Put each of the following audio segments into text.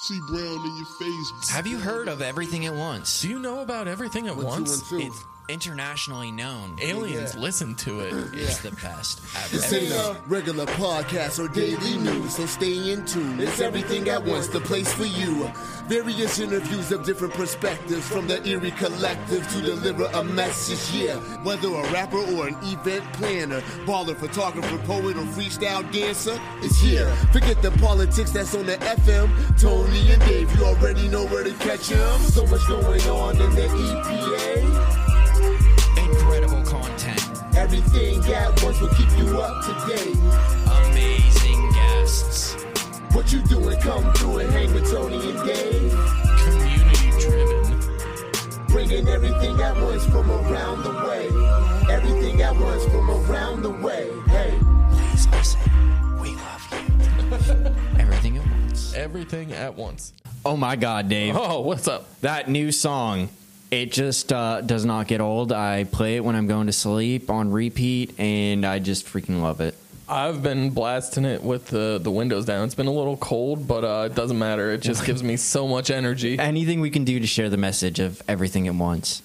CEE Brown in your face. Have you heard of Everything at Once? Do you know about everything at once? It's internationally known. Aliens listen to it. It's the best. This ain't a regular podcast or daily news, so stay in tune. It's everything at once, the place for you. Various interviews of different perspectives from the Erie collective to deliver a message. Yeah, whether a rapper or an event planner, baller, photographer, poet, or freestyle dancer, it's here. Forget the politics that's on the FM. Tony and Dave, you already know where to catch them. So much going on in the EPA. Incredible content. Everything at once will keep you up to date. Amazing guests. What you doing? Come through and hang with Tony and Dave. Community driven. Bringing everything at once from around the way. Everything at once from around the way. Hey. Please listen. We love you. Everything at once. Everything at once. Oh my God, Dave. Oh, what's up? That new song, it just uh, does not get old. I play it when I'm going to sleep on repeat, and I just freaking love it. I've been blasting it with the, the windows down. It's been a little cold, but uh, it doesn't matter. It just gives me so much energy. Anything we can do to share the message of everything at once.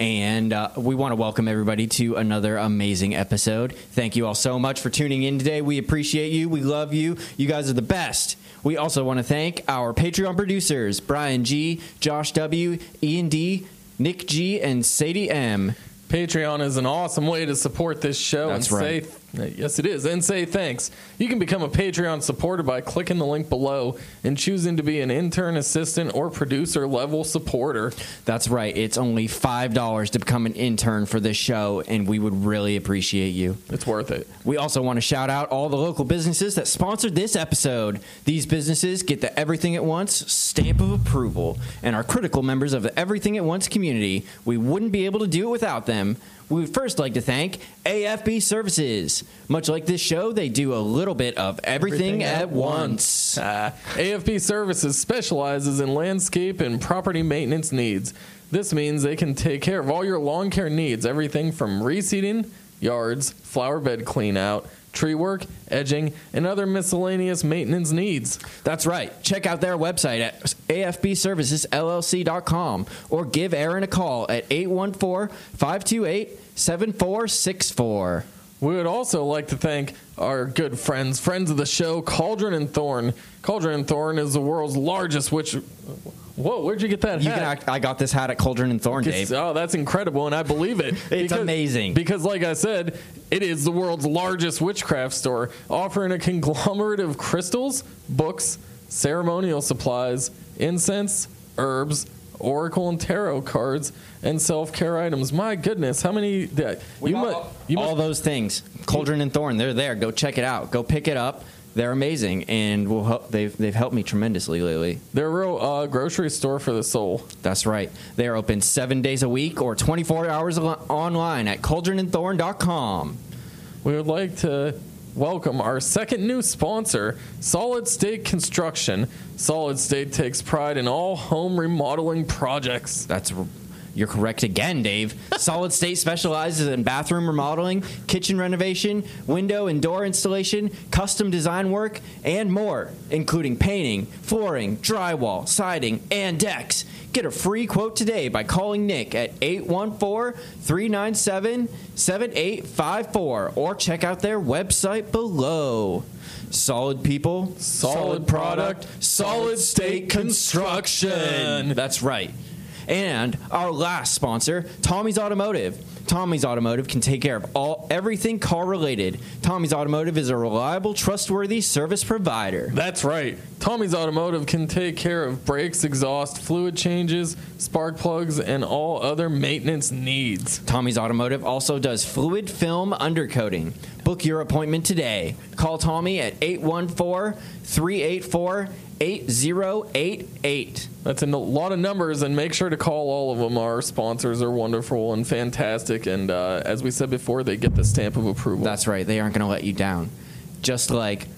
And uh, we want to welcome everybody to another amazing episode. Thank you all so much for tuning in today. We appreciate you. We love you. You guys are the best. We also want to thank our Patreon producers Brian G, Josh W, Ian D, Nick G, and Sadie M. Patreon is an awesome way to support this show That's and right. say yes it is and say thanks. You can become a Patreon supporter by clicking the link below and choosing to be an intern assistant or producer level supporter. That's right. It's only $5 to become an intern for this show, and we would really appreciate you. It's worth it. We also want to shout out all the local businesses that sponsored this episode. These businesses get the Everything at Once stamp of approval and are critical members of the Everything at Once community. We wouldn't be able to do it without them. We would first like to thank AFB Services. Much like this show, they do a little bit of everything, at, once. Uh, AFB Services specializes in landscape and property maintenance needs. This means they can take care of all your lawn care needs, everything from reseeding, yards, flower bed clean out, tree work, edging, and other miscellaneous maintenance needs. That's right. Check out their website at afbservicesllc.com or give Aaron a call at 814 528 7464. We would also like to thank our good friends, friends of the show, Cauldron and Thorne. Cauldron and Thorne is the world's largest witch. Whoa, where'd you get that You hat? can act, I got this hat at Cauldron and Thorne, It's- Dave. Oh, that's incredible, and I believe it. It's amazing. Because, like I said, it is the world's largest witchcraft store, offering a conglomerate of crystals, books, ceremonial supplies, incense, herbs, oracle and tarot cards, and self-care items. My goodness, how many? That, you must. You All those things. Cauldron and Thorne, they're there. Go check it out. Go pick it up. They're amazing, and will help, they've, they've helped me tremendously lately. they're a real uh, grocery store for the soul. That's right. They are open seven days a week or 24 hours al- online at cauldronandthorne.com. We would like to welcome our second new sponsor, Solid State Construction. Solid State takes pride in all home remodeling projects. That's you're correct again, Dave. Solid State specializes in bathroom remodeling, kitchen renovation, window and door installation, custom design work, and more, including painting, flooring, drywall, siding, and decks. Get a free quote today by calling Nick at 814-397-7854 or check out their website below. Solid people, Solid product, solid state construction. That's right. And our last sponsor, Tommy's Automotive. Tommy's Automotive can take care of all everything car related. Tommy's Automotive is a reliable, trustworthy service provider. That's right. Tommy's Automotive can take care of brakes, exhaust, fluid changes, spark plugs, and all other maintenance needs. Tommy's Automotive also does fluid film undercoating. Book your appointment today. Call Tommy at 814 384 8088. That's a lot of numbers, and make sure to call all of them. Our sponsors are wonderful and fantastic, and uh, as we said before, they get the stamp of approval. That's right, they aren't going to let you down. Just like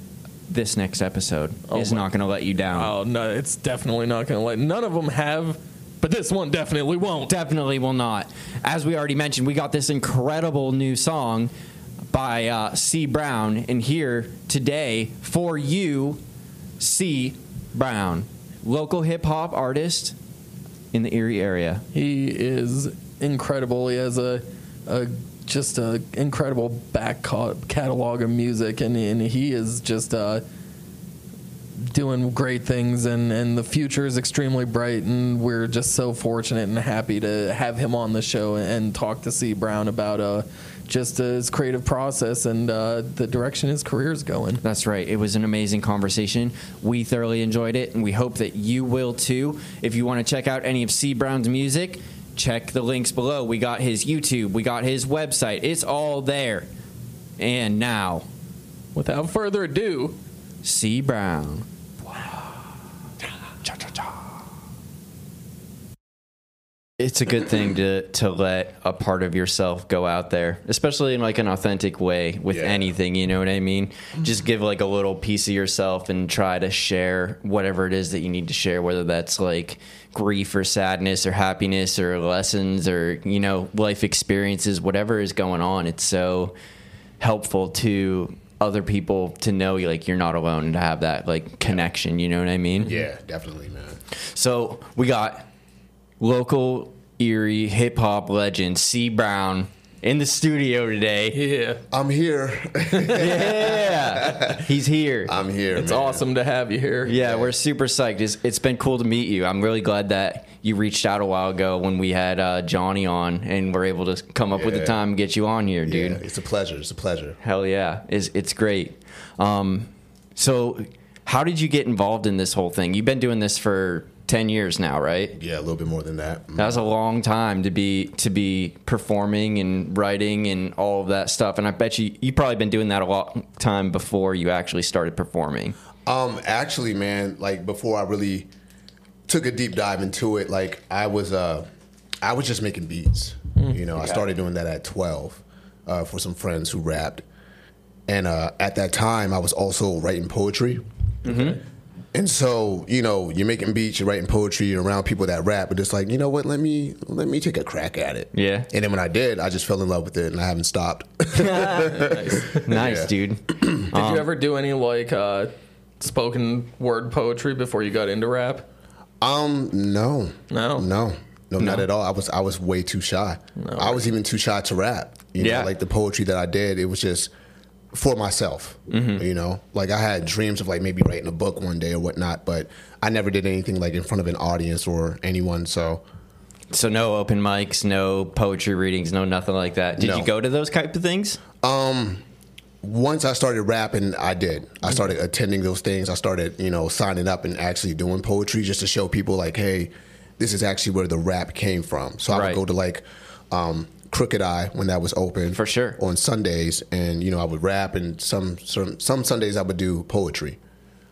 this next episode Oh is my- not going to let you down. Oh no, it's definitely not going to let. None of them have, but this one definitely won't. Definitely will not. As we already mentioned, we got this incredible new song by uh, CEE Brown, and here today for you, C. Brown. local hip hop artist in the Erie area. He is incredible. He has a, a just a incredible back catalog of music, and, and he is just uh, doing great things. And, and the future is extremely bright. And we're just so fortunate and happy to have him on the show and talk to CEE Brown about uh, just his creative process and uh, the direction his career is going. That's right. It was an amazing conversation. We thoroughly enjoyed it, and we hope that you will too. If you want to check out any of CEE Brown's music, check the links below. We got his YouTube, we got his website. It's all there. And now, Without further ado, CEE Brown. It's a good thing to to let a part of yourself go out there, especially in like an authentic way with Yeah. anything, you know what I mean? Just give like a little piece of yourself and try to share whatever it is that you need to share, whether that's like grief or sadness or happiness or lessons or, you know, life experiences, whatever is going on. It's so helpful to other people to know like you're not alone and to have that like connection, you know what I mean? Yeah, definitely, man. So we got local Erie hip hop legend CEE Brown in the studio today. yeah, I'm here. Yeah, he's here. I'm here. it's man. awesome to have you here. Yeah, we're super psyched. It's, it's been cool to meet you. I'm really glad that you reached out a while ago when we had uh, Johnny on and we're able to come up with the time and get you on here, dude. Yeah, it's a pleasure. It's a pleasure. Hell yeah, it's it's great. Um, so, how did you get involved in this whole thing? You've been doing this for ten years now, right? Yeah, a little bit more than that. That's a long time to be to be performing and writing and all of that stuff. And I bet you you probably been doing that a long time before you actually started performing. Um, actually, man, like before I really took a deep dive into it, like I was, uh, I was just making beats. You know, I started doing that at 12 uh, for some friends who rapped, and uh, at that time, I was also writing poetry. And so, you know, you're making beats, you're writing poetry, you're around people that rap, but it's like, you know what? Let me let me take a crack at it. Yeah. And then when I did, I just fell in love with it, and I haven't stopped. Nice, Yeah. dude. Did you ever do any like uh, spoken word poetry before you got into rap? Um, no, No? no, no, not at all. I was I was way too shy. No I was even too shy to rap. You Yeah. know, like the poetry that I did, it was just for myself. Mm-hmm. You know, like I had dreams of like maybe writing a book one day or whatnot, but I never did anything like in front of an audience or anyone. So So no open mics, no poetry readings, no nothing like that. Did No. you go to those type of things? Um, once I started rapping, I did. I started attending those things. I started, you know, signing up and actually doing poetry just to show people, like, hey, this is actually where the rap came from. So I Right. would go to like um, Crooked Eye when that was open For sure. on Sundays, and you know, I would rap, and some some some Sundays I would do poetry.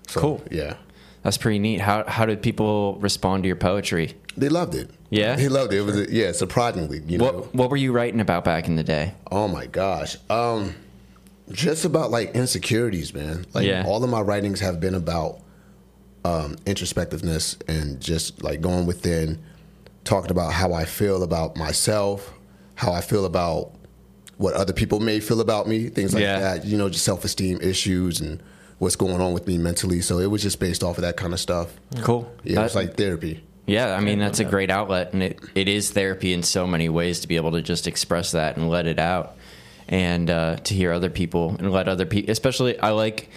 So, Cool. Yeah, That's pretty neat. How how did people respond to your poetry? they loved it. Yeah? they loved it. It was yeah, surprisingly, you know. What what were you writing about back in the day? Oh my gosh. Um just about like insecurities, man. Like Yeah. all of my writings have been about um introspectiveness and just like going within talking about how I feel about myself, how I feel about what other people may feel about me, things like Yeah. that, you know, just self-esteem issues and what's going on with me mentally. So it was just based off of that kind of stuff. Cool. Yeah, it was like therapy. Yeah, I mean that's a great outlet, and it, it is therapy in so many ways to be able to just express that and let it out, and uh, to hear other people and let other people. Especially, I like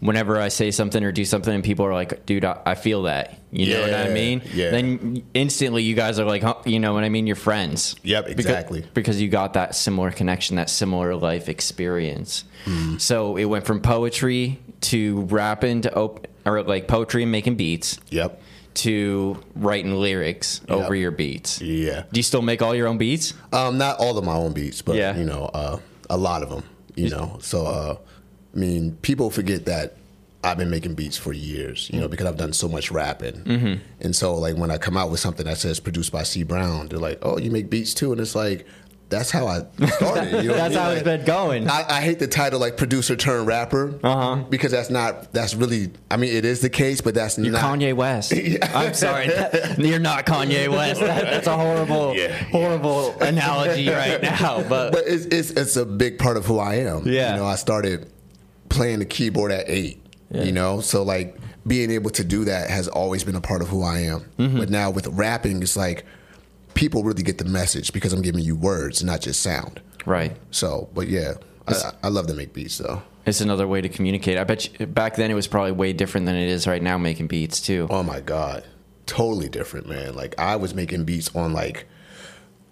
whenever I say something or do something, and people are like, "Dude, I, I feel that." You know what I mean? yeah. Then instantly, you guys are like, huh, you know what I mean? You're friends. Yep, exactly. Because, you got that similar connection, that similar life experience. Hmm. So it went from poetry to rapping to op- or like poetry and making beats Yep. to writing lyrics over your beats. Yeah. Do you still make all your own beats? Um, not all of my own beats, but Yeah. you know, uh, a lot of them. You know, so uh, I mean, people forget that I've been making beats for years. You know, because I've done so much rapping, Mm-hmm. and so like when I come out with something that says produced by CEE Brown, they're like, "Oh, you make beats too," and it's like. That's how I started. You know what I That's mean? how it's Like, been going. I, I hate the title like producer turned rapper Uh-huh. because that's not that's really I mean it is the case but that's You're not Kanye West. I'm sorry. You're not Kanye West. That- that's a horrible, Yeah, yeah. horrible analogy right now. But, but it's, it's it's a big part of who I am. Yeah. You know, I started playing the keyboard at eight. You know, so like being able to do that has always been a part of who I am. Mm-hmm. But now with rapping, it's like people really get the message because I'm giving you words, not just sound. Right. So, but yeah, I, I love to make beats though. It's another way to communicate. I bet you, back then it was probably way different than it is right now making beats too. Oh my god, totally different, man. Like I was making beats on like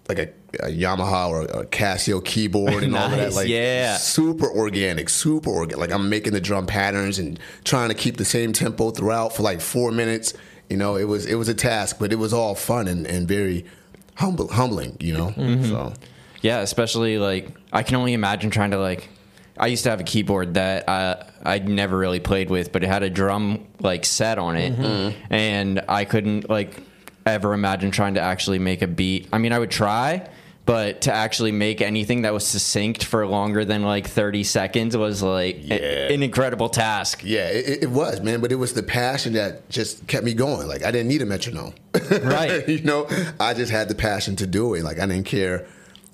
like a, a Yamaha or a Casio keyboard and all of that. Like yeah. super organic, super organic. Like I'm making the drum patterns and trying to keep the same tempo throughout for like four minutes. You know, it was it was a task, but it was all fun and, and very humble, humbling. You know, Mm-hmm. so Yeah, especially like I can only imagine trying to like. I used to have a keyboard that I I'd never really played with, but it had a drum like set on it, and I couldn't like ever imagine trying to actually make a beat. I mean, I would try, but to actually make anything that was succinct for longer than like thirty seconds was like a- an incredible task. yeah, it, it was man. But it was the passion that just kept me going. Like I didn't need a metronome. Right. you know, I just had the passion to do it. Like I didn't care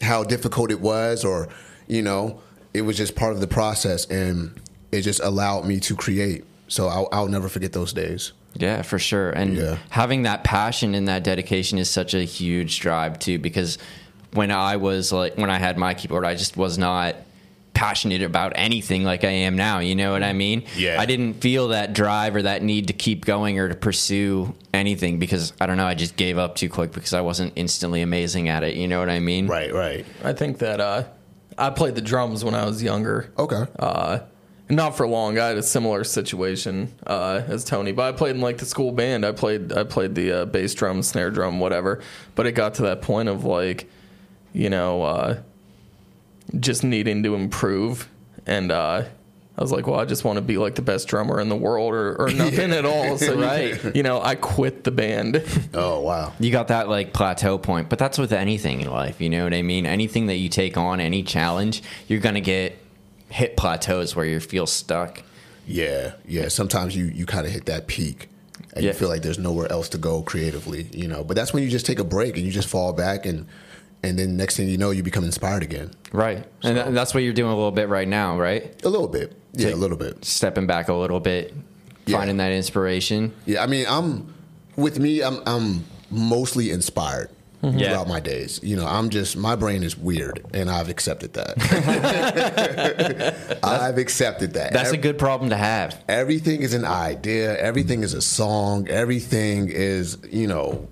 how difficult it was, or you know, it was just part of the process, and it just allowed me to create. So I'll, I'll never forget those days. Yeah, for sure. And Yeah. having that passion and that dedication is such a huge drive too because when I was like when I had my keyboard, I just was not passionate about anything like I am now, you know what I mean? Yeah. I didn't feel that drive or that need to keep going or to pursue anything because I don't know, I just gave up too quick because I wasn't instantly amazing at it, you know what I mean? Right, right. I think that uh, I played the drums when I was younger. Okay. Uh, not for long. I had a similar situation uh, as Tony, but I played in like the school band. I played I played the uh, bass drum, snare drum, whatever. But it got to that point of like, you know, uh, just needing to improve, and uh, I was like, well, I just want to be like the best drummer in the world, or, or nothing at all. So you- Right. you know, I quit the band. oh wow. You got that like plateau point, but that's with anything in life. You know what I mean? Anything that you take on, any challenge, you're gonna get hit plateaus where you feel stuck. Yeah, yeah. Sometimes you you kind of hit that peak, and Yeah. you feel like there's nowhere else to go creatively. You know, but that's when you just take a break and you just fall back and. And then next thing you know, you become inspired again. Right, and tha- that's what you're doing a little bit right now, right? A little bit, yeah, Take- a little bit. Stepping back a little bit, Yeah. finding that inspiration. Yeah, I mean, I'm with me. I'm I'm mostly inspired Mm-hmm. Yeah. throughout my days. You know, I'm just my brain is weird, and I've accepted that. I've accepted that. That's a good problem to have. Everything is an idea. Everything is a song. Everything is you know,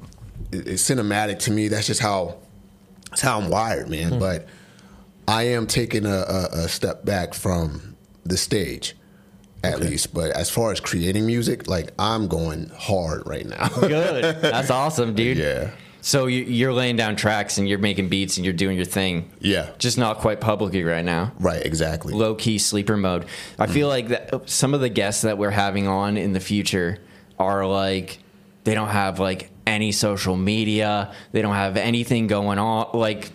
it's cinematic to me. That's just how that's how I'm wired, man. Hmm. But I am taking a, a, a step back from the stage. At least, but as far as creating music, like I'm going hard right now. Good. That's awesome, dude. Yeah. So you, you're laying down tracks and you're making beats and you're doing your thing. Yeah. Just not quite publicly right now. Right, exactly. low key sleeper mode. I feel like that some of the guests that we're having on in the future are like they don't have like any social media. They don't have anything going on. Like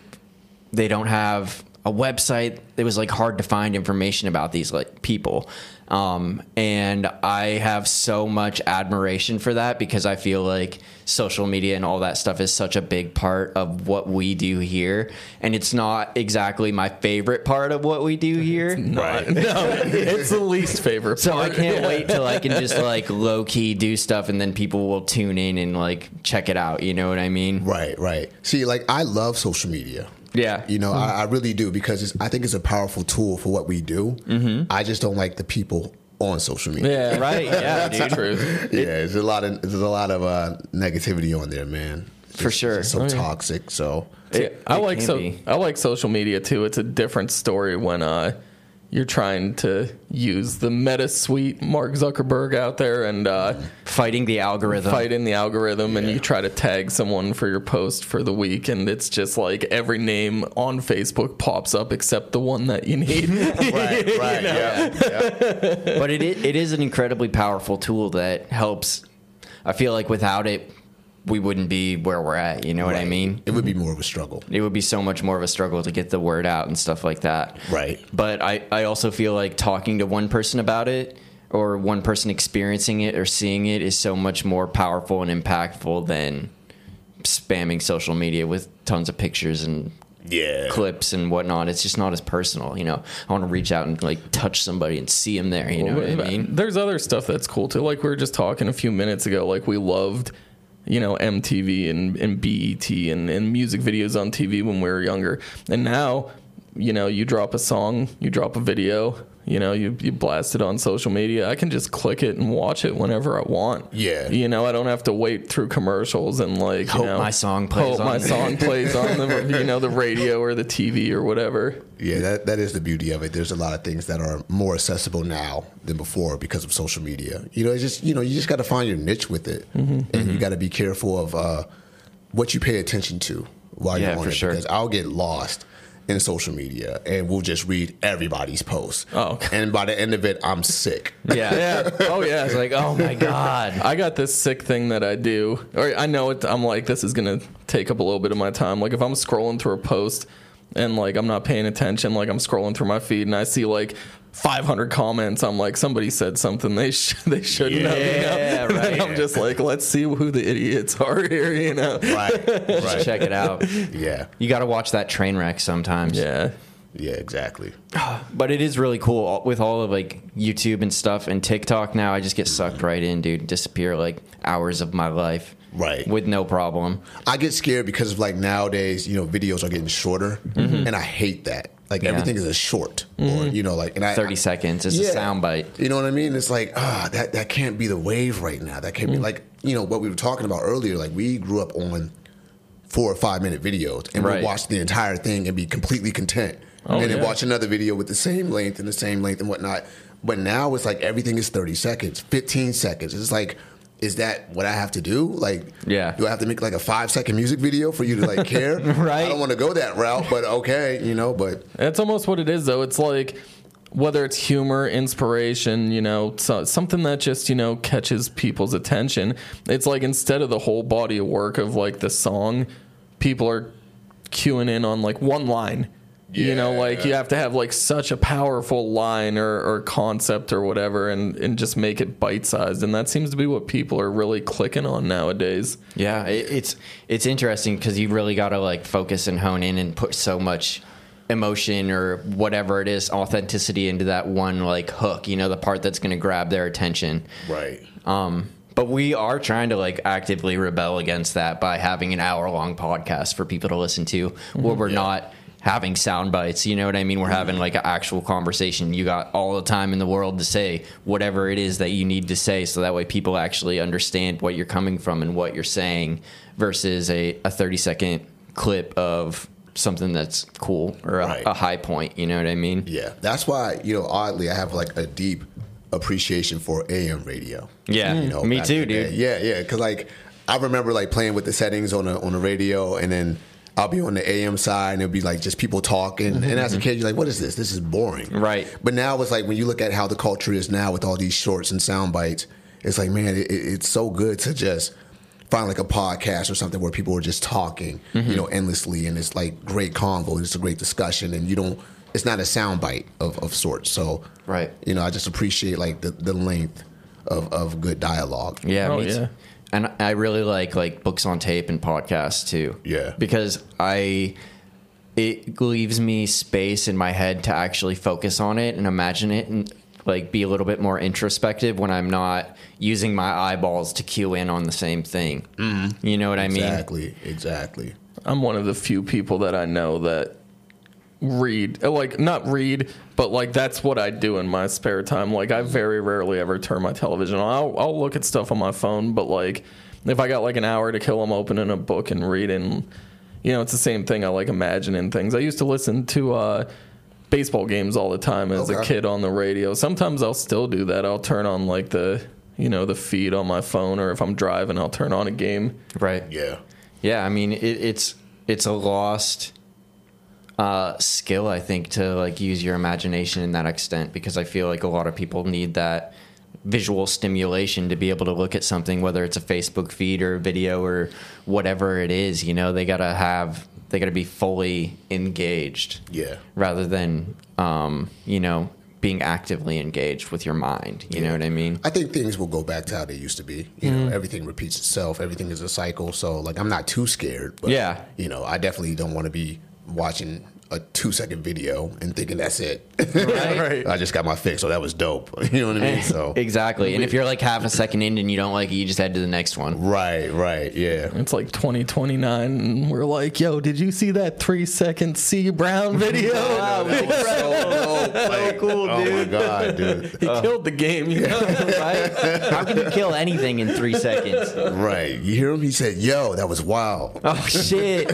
they don't have a website. It was like hard to find information about these like people. Um, and I have so much admiration for that because I feel like social media and all that stuff is such a big part of what we do here. And it's not exactly my favorite part of what we do here. Right. no, it's the least favorite. So I can't wait till I can just like low key do stuff and then people will tune in and like check it out. You know what I mean? Right, right. See, like I love social media. Yeah. You know, I, I really do because it's, I think it's a powerful tool for what we do. Mm-hmm. I just don't like the people on social media. Yeah, Right. Yeah, That's the dude. truth. Yeah, there's a lot of there's a lot of uh, negativity on there, man. It's For just- sure. it's so Oh, yeah. toxic. So It- I it like can so be. I like social media too. It's a different story when uh, you're trying to use the meta suite Mark Zuckerberg out there and uh, fighting the algorithm. fighting the algorithm, and you try to tag someone for your post for the week, and it's just like every name on Facebook pops up except the one that you need. right, right, yeah, yeah. but it it is an incredibly powerful tool that helps. I feel like without it, we wouldn't be where we're at. You know what I mean? It would be more of a struggle. It would be so much more of a struggle to get the word out and stuff like that. Right. But I, I also feel like talking to one person about it or one person experiencing it or seeing it is so much more powerful and impactful than spamming social media with tons of pictures and Yeah. clips and whatnot. It's just not as personal. You know, I want to reach out and like touch somebody and see them there. You know what I mean? There's other stuff that's cool too. Like we were just talking a few minutes ago. Like we loved, you know, MTV and, and BET and, and music videos on TV when we were younger. And now, you know, you drop a song, you drop a video, you know, you, you blast it on social media. I can just click it and watch it whenever I want. Yeah. You know, I don't have to wait through commercials and like Hope you know, my song plays hope my on- song plays on the you know the radio or the TV or whatever. Yeah, that, that is the beauty of it. There's a lot of things that are more accessible now than before because of social media. You know, it's just you know, you just got to find your niche with it, and you got to be careful of uh, what you pay attention to while Yeah, you're on for it. sure. Because I'll get lost in social media, and we'll just read everybody's post. Oh, okay. and by the end of it, I'm sick. Yeah. Yeah. Oh yeah. It's like, oh my god. I got this sick thing that I do, or I know it. I'm like, this is gonna take up a little bit of my time. Like if I'm scrolling through a post and like I'm not paying attention, like I'm scrolling through my feed and I see like 500 comments. I'm like, somebody said something they sh- they shouldn't have. You know? Yeah, right. I'm just like, let's see who the idiots are here. You know? Right, right. check it out. Yeah, You got to watch that train wreck sometimes. Yeah. yeah, exactly. But it is really cool with all of like YouTube and stuff and TikTok now. I just get sucked right in, dude. Disappear like hours of my life. Right. With no problem. I get scared because of like nowadays, you know, videos are getting shorter, mm-hmm. and I hate that. Like Yeah. everything is a short, or mm-hmm. you know, like and I 30 seconds. It's a soundbite. You know what I mean? It's like ah, that that can't be the wave right now. That can't be mm. like you know what we were talking about earlier. Like we grew up on four or five minute videos, and Right. we watch the entire thing and be completely content, oh, and then yeah. watch another video with the same length and the same length and whatnot. But now it's like everything is thirty seconds, fifteen seconds. It's like. Is that what I have to do? Like, Yeah. do I have to make like a five second music video for you to like care? Right. I don't want to go that route, but okay, you know. But That's almost what it is, though. It's like whether it's humor, inspiration, you know, so, something that just you know catches people's attention. It's like instead of the whole body of work of like the song, people are queuing in on like one line. You know, Yeah. like you have to have like such a powerful line or, or concept or whatever, and, and just make it bite sized. And that seems to be what people are really clicking on nowadays. Yeah, it, it's it's interesting because you really got to like focus and hone in and put so much emotion or whatever it is, authenticity into that one like hook. You know, the part that's going to grab their attention. right, Um, but we are trying to like actively rebel against that by having an hour long podcast for people to listen to, where we're not having sound bites. You know what I mean? We're having like an actual conversation. You got all the time in the world to say whatever it is that you need to say, so that way people actually understand what you're coming from and what you're saying, versus a, a 30 second clip of something that's cool or a, Right. a high point. You know what I mean? Yeah, that's why you know. Oddly, I have like a deep appreciation for AM radio. Yeah, you know, me too, in the day. dude. Yeah, yeah, because like I remember like playing with the settings on a on the radio, and then I'll be on the AM side, and it'll be like just people talking. And as a kid, you're like, "What is this? This is boring." Right. But now it's like when you look at how the culture is now with all these shorts and sound bites, it's like, man, it, it- it's so good to just find like a podcast or something where people are just talking, Mm-hmm. you know, endlessly, and it's like great convo, and it's a great discussion, and you don't. It's not a sound bite of, of sorts. So, Right. you know, I just appreciate like the, the length of, of good dialogue. Yeah, Oh, me too. yeah. And I really like like books on tape and podcasts too. Yeah. Because I it leaves me space in my head to actually focus on it and imagine it and like be a little bit more introspective when I'm not using my eyeballs to cue in on the same thing. Mm-hmm. You know what I mean? Exactly, exactly. I'm one of the few people that I know that read, uh, like not read, but like that's what I do in my spare time. Like I very rarely ever turn my television on. I'll, I'll look at stuff on my phone, but like if I got like an hour to kill, I'm opening a book and reading. You know, it's the same thing. I like imagining things. I used to listen to uh, baseball games all the time as a kid on the radio. Sometimes I'll still do that. I'll turn on like the you know the feed on my phone, or if I'm driving, I'll turn on a game. Right. Yeah. Yeah, I mean it, it's it's a lost uh, skill, I think, to like use your imagination in that extent because I feel like a lot of people need that visual stimulation to be able to look at something, whether it's a Facebook feed or a video or whatever it is. You know, they gotta have they gotta be fully engaged Yeah. rather than um, you know being actively engaged with your mind. You know what I mean? I think things will go back to how they used to be. You Mm-hmm. know, everything repeats itself. Everything is a cycle. So, like, I'm not too scared. But, Yeah. You know, I definitely don't want to be watching a two second video and thinking that's it. Right. I just got my fix, so that was dope. You know what I mean? So exactly. And if you're like half a second in and you don't like it, you just head to the next one. right, right, yeah. It's like 2029, and we're like, yo, did you see that three second CEE Brown video? That was so dope. Like, cool, dude. oh my god, dude. he uh, killed the game, you know? right? How can you kill anything in three seconds? Right. You hear him? He said, "Yo, that was wild." Oh shit!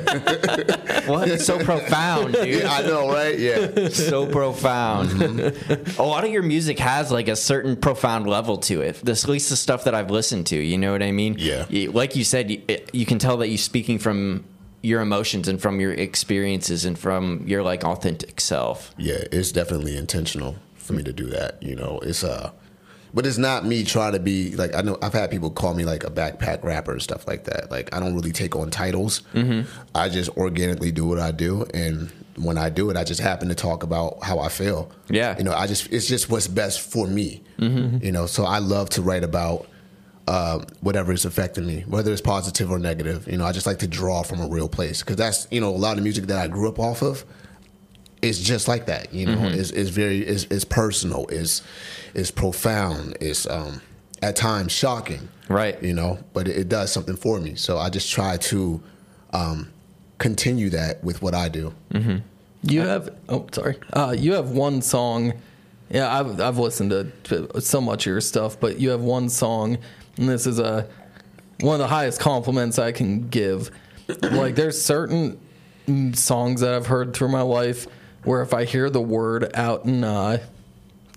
what? It's so profound, dude. Yeah, I know, right? Yeah. so profound. Mm-hmm. a lot of your music has like a certain profound level to it. This, at least the stuff that I've listened to. You know what I mean? Yeah. Like you said, you, you can tell that you're speaking from your emotions and from your experiences and from your like authentic self. Yeah, it's definitely intentional for me to do that. You know, it's uh but it's not me trying to be like I know I've had people call me like a backpack rapper and stuff like that. Like I don't really take on titles. I just organically do what I do, and when I do it, I just happen to talk about how I feel. Yeah. you know, I just it's just what's best for me. You know, so I love to write about. Uh, whatever is affecting me, whether it's positive or negative, you know, I just like to draw from a real place because that's you know a lot of music that I grew up off of it's just like that. You know, it's, it's very it's, it's personal. It's it's profound. It's um, at times shocking. Right. You know, but it, it does something for me. So I just try to um, continue that with what I do. You have oh sorry. Uh, you have one song. Yeah, I've I've listened to, so much of your stuff, but you have one song, and this is a one of the highest compliments I can give. like there's certain songs that I've heard through my life where if I hear the word out in uh,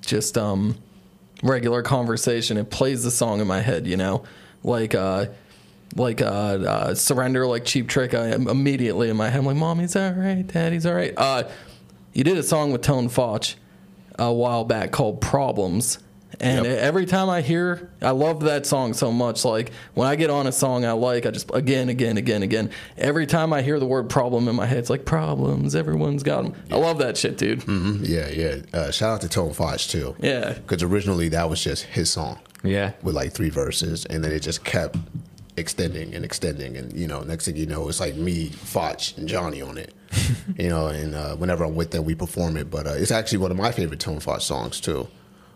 just um regular conversation, it plays the song in my head. You know, like uh like uh, uh, surrender, like cheap trick. I immediately in my head, I'm like, "Mommy's all right, Daddy's all right." Uh, you did a song with Tone Foch a while back called "Problems," and Yep. every time I hear, I love that song so much. Like when I get on a song I like, I just again, again, again, again. Every time I hear the word "problem" in my head, it's like problems. Everyone's got them. I love that shit, dude. Mhm, Yeah, yeah. Uh, shout out to Tone Foch too. Yeah. because originally that was just his song. Yeah. with like three verses, and then it just kept extending and extending, and you know, next thing you know, it's like me, Foch, and Johnny on it. you know, and uh, whenever I'm with them, we perform it. But uh, it's actually one of my favorite Tone Foch songs too.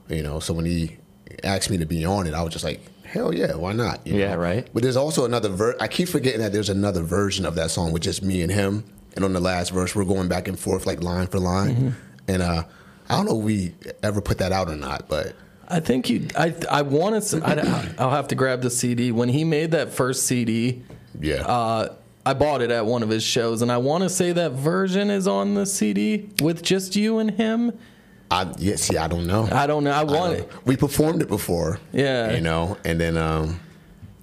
You know, so when he asked me to be on it, I was just like, hell yeah, why not? You Yeah, know? right. But there's also another ver. I keep forgetting that there's another version of that song with just me and him. And on the last verse, we're going back and forth like line for line. Mm-hmm. And uh, I don't know if we ever put that out or not, but I think you. I I want to. I, I'll have to grab the CD when he made that first CD. yeah. Uh, I bought it at one of his shows, and I want to say that version is on the CD with just you and him. I yeah, see, I don't know. I don't know. I want don't it. We performed it before. Yeah. You know, and then um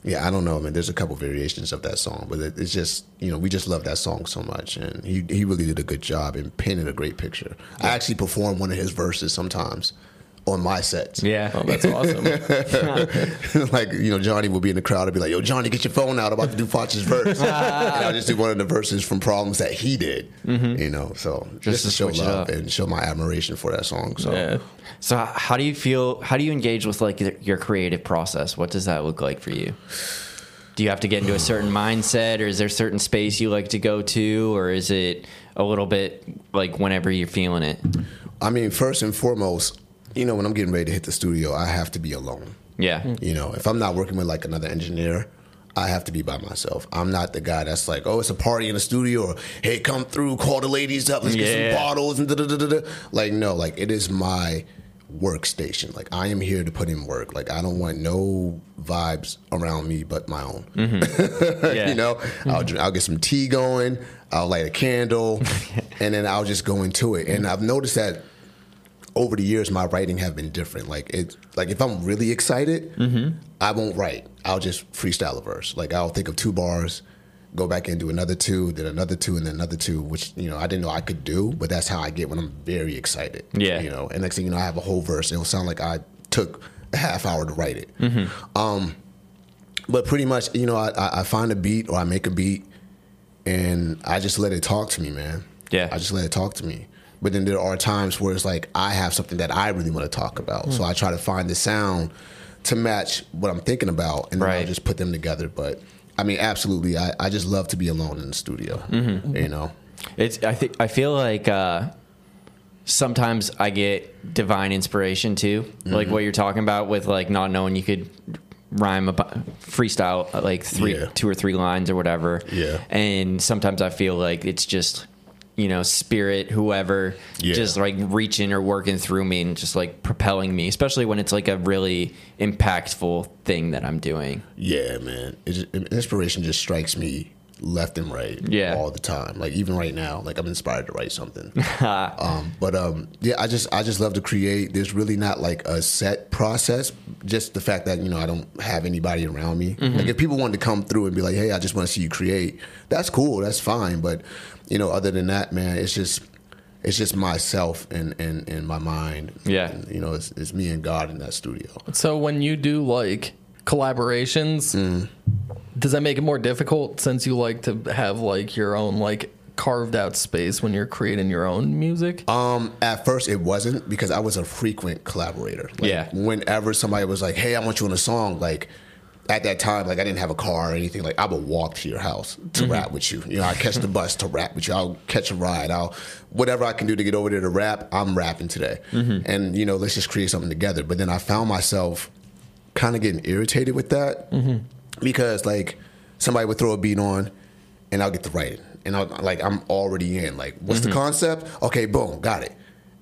yeah, I don't know, man. There's a couple variations of that song, but it, it's just you know we just love that song so much, and he he really did a good job in painting a great picture. I actually perform one of his verses sometimes on my sets. Yeah. Oh, that's awesome. like you know, Johnny will be in the crowd and be like, "Yo, Johnny, get your phone out! I'm about to do Foch's verse." and I'll just do one of the verses from problems that he did. Mm-hmm. You know, so just, to to show love up. and show my admiration for that song. So. yeah. So how do you feel? How do you engage with like your- your creative process? What does that look like for you? Do you have to get into a certain mindset, or is there a certain space you like to go to, or is it a little bit like whenever you're feeling it? I mean, first and foremost, you know, when I'm getting ready to hit the studio, I have to be alone. Yeah. Mm. You know, if I'm not working with like another engineer, I have to be by myself. I'm not the guy that's like, oh, it's a party in the studio, or hey, come through, call the ladies up, let's get some bottles and da da da da. da. Like, no, like it is my workstation. Like I am here to put in work. Like I don't want no vibes around me but my own. Mm-hmm. Yeah. you know, mm-hmm. I'll, I'll get some tea going. I'll light a candle, and then I'll just go into it. And I've noticed that over the years, my writing have been different. Like it, like if I'm really excited, I won't write. I'll just freestyle a verse. Like I'll think of two bars, go back into another two, then another two, and then another two, which you know I didn't know I could do. But that's how I get when I'm very excited. Yeah. you know. And next thing you know, I have a whole verse. and It'll sound like I took a half hour to write it. Um, but pretty much, you know, I I find a beat or I make a beat, and I just let it talk to me, man. Yeah. I just let it talk to me. But then there are times where it's like I have something that I really want to talk about, so I try to find the sound to match what I'm thinking about, and then Right. I just put them together. But I mean, absolutely, I, I just love to be alone in the studio. You know, It's I think I feel like uh, sometimes I get divine inspiration too, like Mm-hmm. what you're talking about with like not knowing you could rhyme a freestyle like three, Yeah. two or three lines or whatever. Yeah. and sometimes I feel like it's just you know spirit whoever Yeah. just like reaching or working through me and just like propelling me especially when it's like a really impactful thing that i'm doing Yeah, man. It just, inspiration just strikes me left and right Yeah. all the time. Like even right now, like I'm inspired to write something. um, but um, yeah, I just I just love to create. There's really not like a set process. Just the fact that you know I don't have anybody around me. Like if people wanted to come through and be like, hey, I just want to see you create. That's cool. That's fine. But you know, other than that, man, it's just. It's just myself and, and, and my mind. Yeah. And, you know, it's, it's me and God in that studio. So when you do like collaborations, Mm. Does that make it more difficult since you like to have like your own like carved out space when you're creating your own music? Um, at first it wasn't because I was a frequent collaborator. Like, Yeah. Whenever somebody was like, "Hey, I want you on a song," like at that time, like I didn't have a car or anything. Like I would walk to your house to Mm-hmm. rap with you. You know, I catch the bus to rap with you. I'll catch a ride. I'll whatever I can do to get over there to rap. I'm rapping today, Mm-hmm. and you know, let's just create something together. But then I found myself kind of getting irritated with that because like somebody would throw a beat on and I'll get to write it. And I'll like I'm already in. Like, what's the mm-hmm. concept? Okay, boom, got it.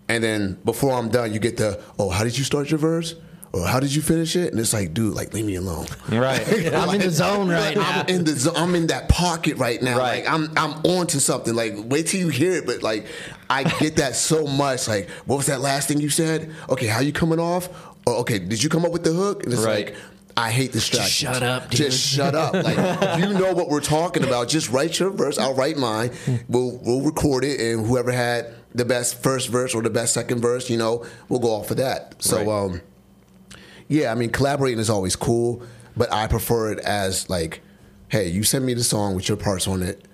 And then before I'm done, you get the, oh, how did you start your verse? Or how did you finish it? And it's like, dude, like leave me alone. right i'm in the zone right now I'm in the zo- I'm in that pocket right now. Right. Like I'm I'm on to something. Like wait till you hear it. But like I get that so much. Like what was that last thing you said? Okay, how you coming off? Or okay, did you come up with the hook? And it's Right. like I hate distractions. Just shut up, dude. Just shut up. Like if you know what we're talking about. Just write your verse. I'll write mine. We'll we'll record it, and whoever had the best first verse or the best second verse, you know, we'll go off of that. So Right. um, yeah, I mean, collaborating is always cool, but I prefer it as like, hey, you send me the song with your parts on it.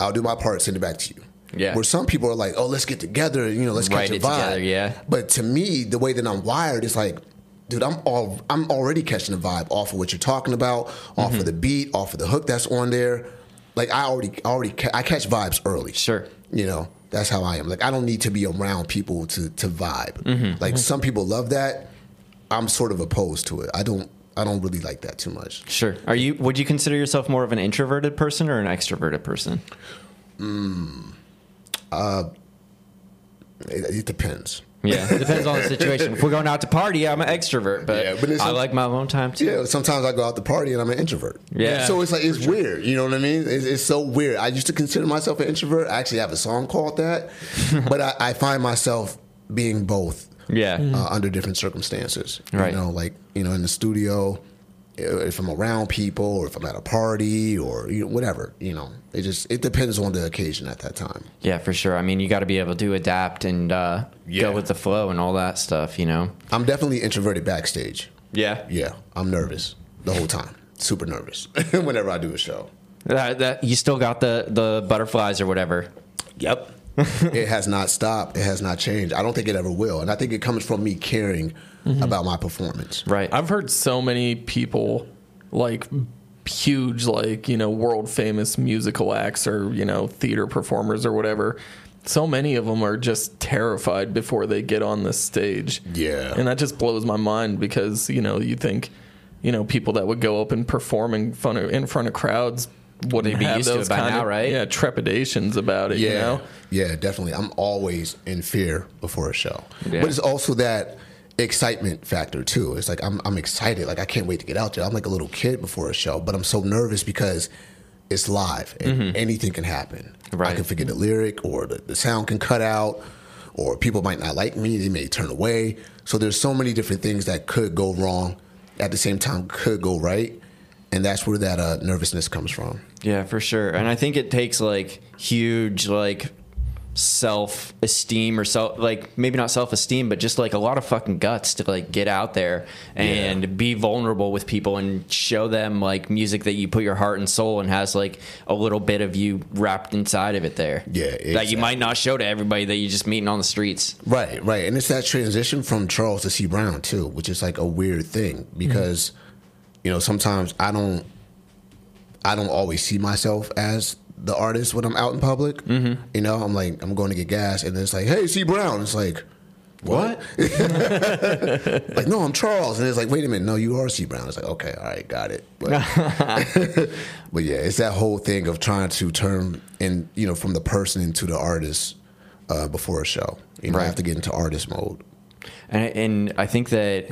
I'll do my part, send it back to you. Mm-hmm. Yeah. Where some people are like, oh, let's get together, you know, let's Write catch a vibe. together, yeah. But to me, the way that I'm wired is like, dude, I'm all I'm already catching the vibe off of what you're talking about, off Mm-hmm. of the beat, off of the hook that's on there. Like I already already ca- I catch vibes early. Sure. You know, that's how I am. Like I don't need to be around people to to vibe. Mm-hmm. Like some people love that. I'm sort of opposed to it. I don't I don't really like that too much. sure are you would you consider yourself more of an introverted person or an extroverted person It, it depends. Yeah it depends on the situation if we're going out to party i'm an extrovert but, Yeah, but i like my alone time too Yeah, sometimes I go out to party and I'm an introvert. Yeah. So it's like it's weird. You know what I mean? It's, it's so weird. I used to consider myself an introvert. I actually have a song called that, but I, I find myself being both. Yeah. Uh, under different circumstances. Right. You know, like you know, in the studio, if I'm around people, or if I'm at a party, or you know, whatever. You know, it just it depends on the occasion at that time. Yeah, for sure. I mean, you got to be able to adapt and uh, Yeah. go with the flow and all that stuff, you know? I'm definitely introverted backstage. Yeah. Yeah, I'm nervous the whole time. Super nervous whenever I do a show. That, that, you still got the, the butterflies or whatever. Yep. it has not stopped. It has not changed. I don't think it ever will. And I think it comes from me caring about my performance. Right. I've heard so many people like huge like, you know, world famous musical acts or, you know, theater performers or whatever. So many of them are just terrified before they get on the stage. Yeah. And that just blows my mind because, you know, you think, you know, people that would go up and perform in front of, in front of crowds wouldn't They'd be have used to it by kind now, of, right? Yeah, trepidations about it, Yeah. you know? Yeah, definitely. I'm always in fear before a show. Yeah. But it's also that excitement factor too. It's like I'm I'm excited. Like I can't wait to get out there. I'm like a little kid before a show, but I'm so nervous because it's live and anything can happen. Right. I can forget a lyric or the, the sound can cut out or people might not like me, they may turn away. So there's so many different things that could go wrong at the same time could go right. And that's where that uh, nervousness comes from. Yeah, for sure. And I think it takes like huge like self esteem or self like maybe not self esteem, but just like a lot of fucking guts to like get out there and Yeah. be vulnerable with people and show them like music that you put your heart and soul and has like a little bit of you wrapped inside of it there. Yeah, That you might not show to everybody that you're just meeting on the streets. Right, right. And it's that transition from Charles to CEE Brown too, which is like a weird thing mm-hmm. because, you know, sometimes I don't I don't always see myself as the artist when I'm out in public. Mm-hmm. You know, I'm like I'm going to get gas, and it's like, hey, CEE Brown. It's like. What? like no, I'm Charles, and it's like, wait a minute, no, you are CEE Brown. It's like, okay, all right, got it. But, but yeah, it's that whole thing of trying to turn and you know, from the person into the artist uh, before a show. You know, I have to get into artist mode. And, and I think that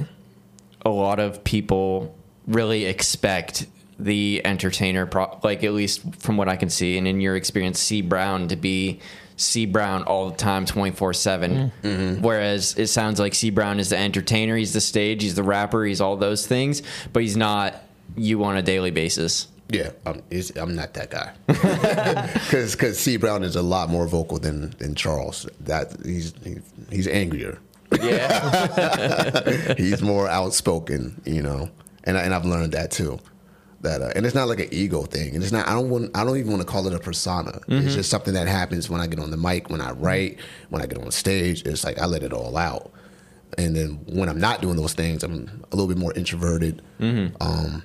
a lot of people really expect the entertainer, pro- like at least from what I can see, and in your experience, CEE Brown to be CEE Brown all the time, twenty four seven. Mm-hmm. Mm-hmm. Whereas it sounds like CEE Brown is the entertainer, he's the stage, he's the rapper, he's all those things, but he's not you on a daily basis. Yeah, I'm, it's, I'm not that guy. Because C Brown is a lot more vocal than, than Charles. That he's he, he's angrier. Yeah, he's more outspoken, you know, and I, and I've learned that too. That uh, and it's not like an ego thing, and it's not. I don't want. I don't even want to call it a persona. It's just something that happens when I get on the mic, when I write, when I get on stage. It's like I let it all out, and then when I'm not doing those things, I'm a little bit more introverted, um,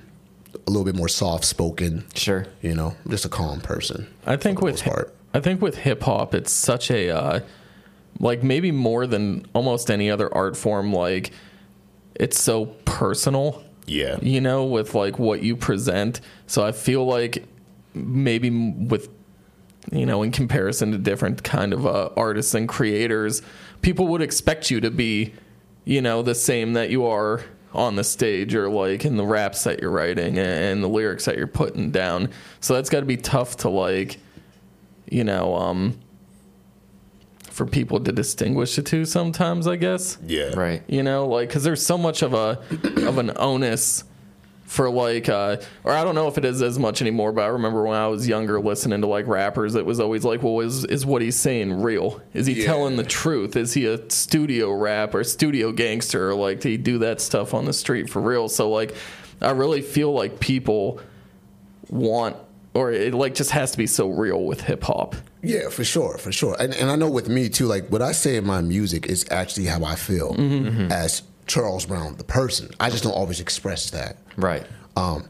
a little bit more soft spoken. sure. You know, I'm just a calm person. I think with part. I think with hip hop, it's such a uh, like maybe more than almost any other art form. Like it's so personal. Yeah. you know, with like what you present. So I feel like maybe with you know, in comparison to different kind of uh, artists and creators, people would expect you to be, you know, the same that you are on the stage or like in the raps that you're writing and the lyrics that you're putting down. So that's got to be tough to like, you know, um, for people to distinguish the two sometimes, I guess Yeah. Right. you know like because there's so much of a of an onus for like uh or i don't know if it is as much anymore but i remember when i was younger listening to like rappers it was always like well is is what he's saying real is he Yeah. telling the truth is he a studio rap or studio gangster or like did he do that stuff on the street for real so like i really feel like people want or it like just has to be so real with hip-hop Yeah, for sure, for sure. And, and I know with me too, like what I say in my music is actually how I feel mm-hmm, mm-hmm. as Charles Brown, the person. I just don't always express that. Right. Um,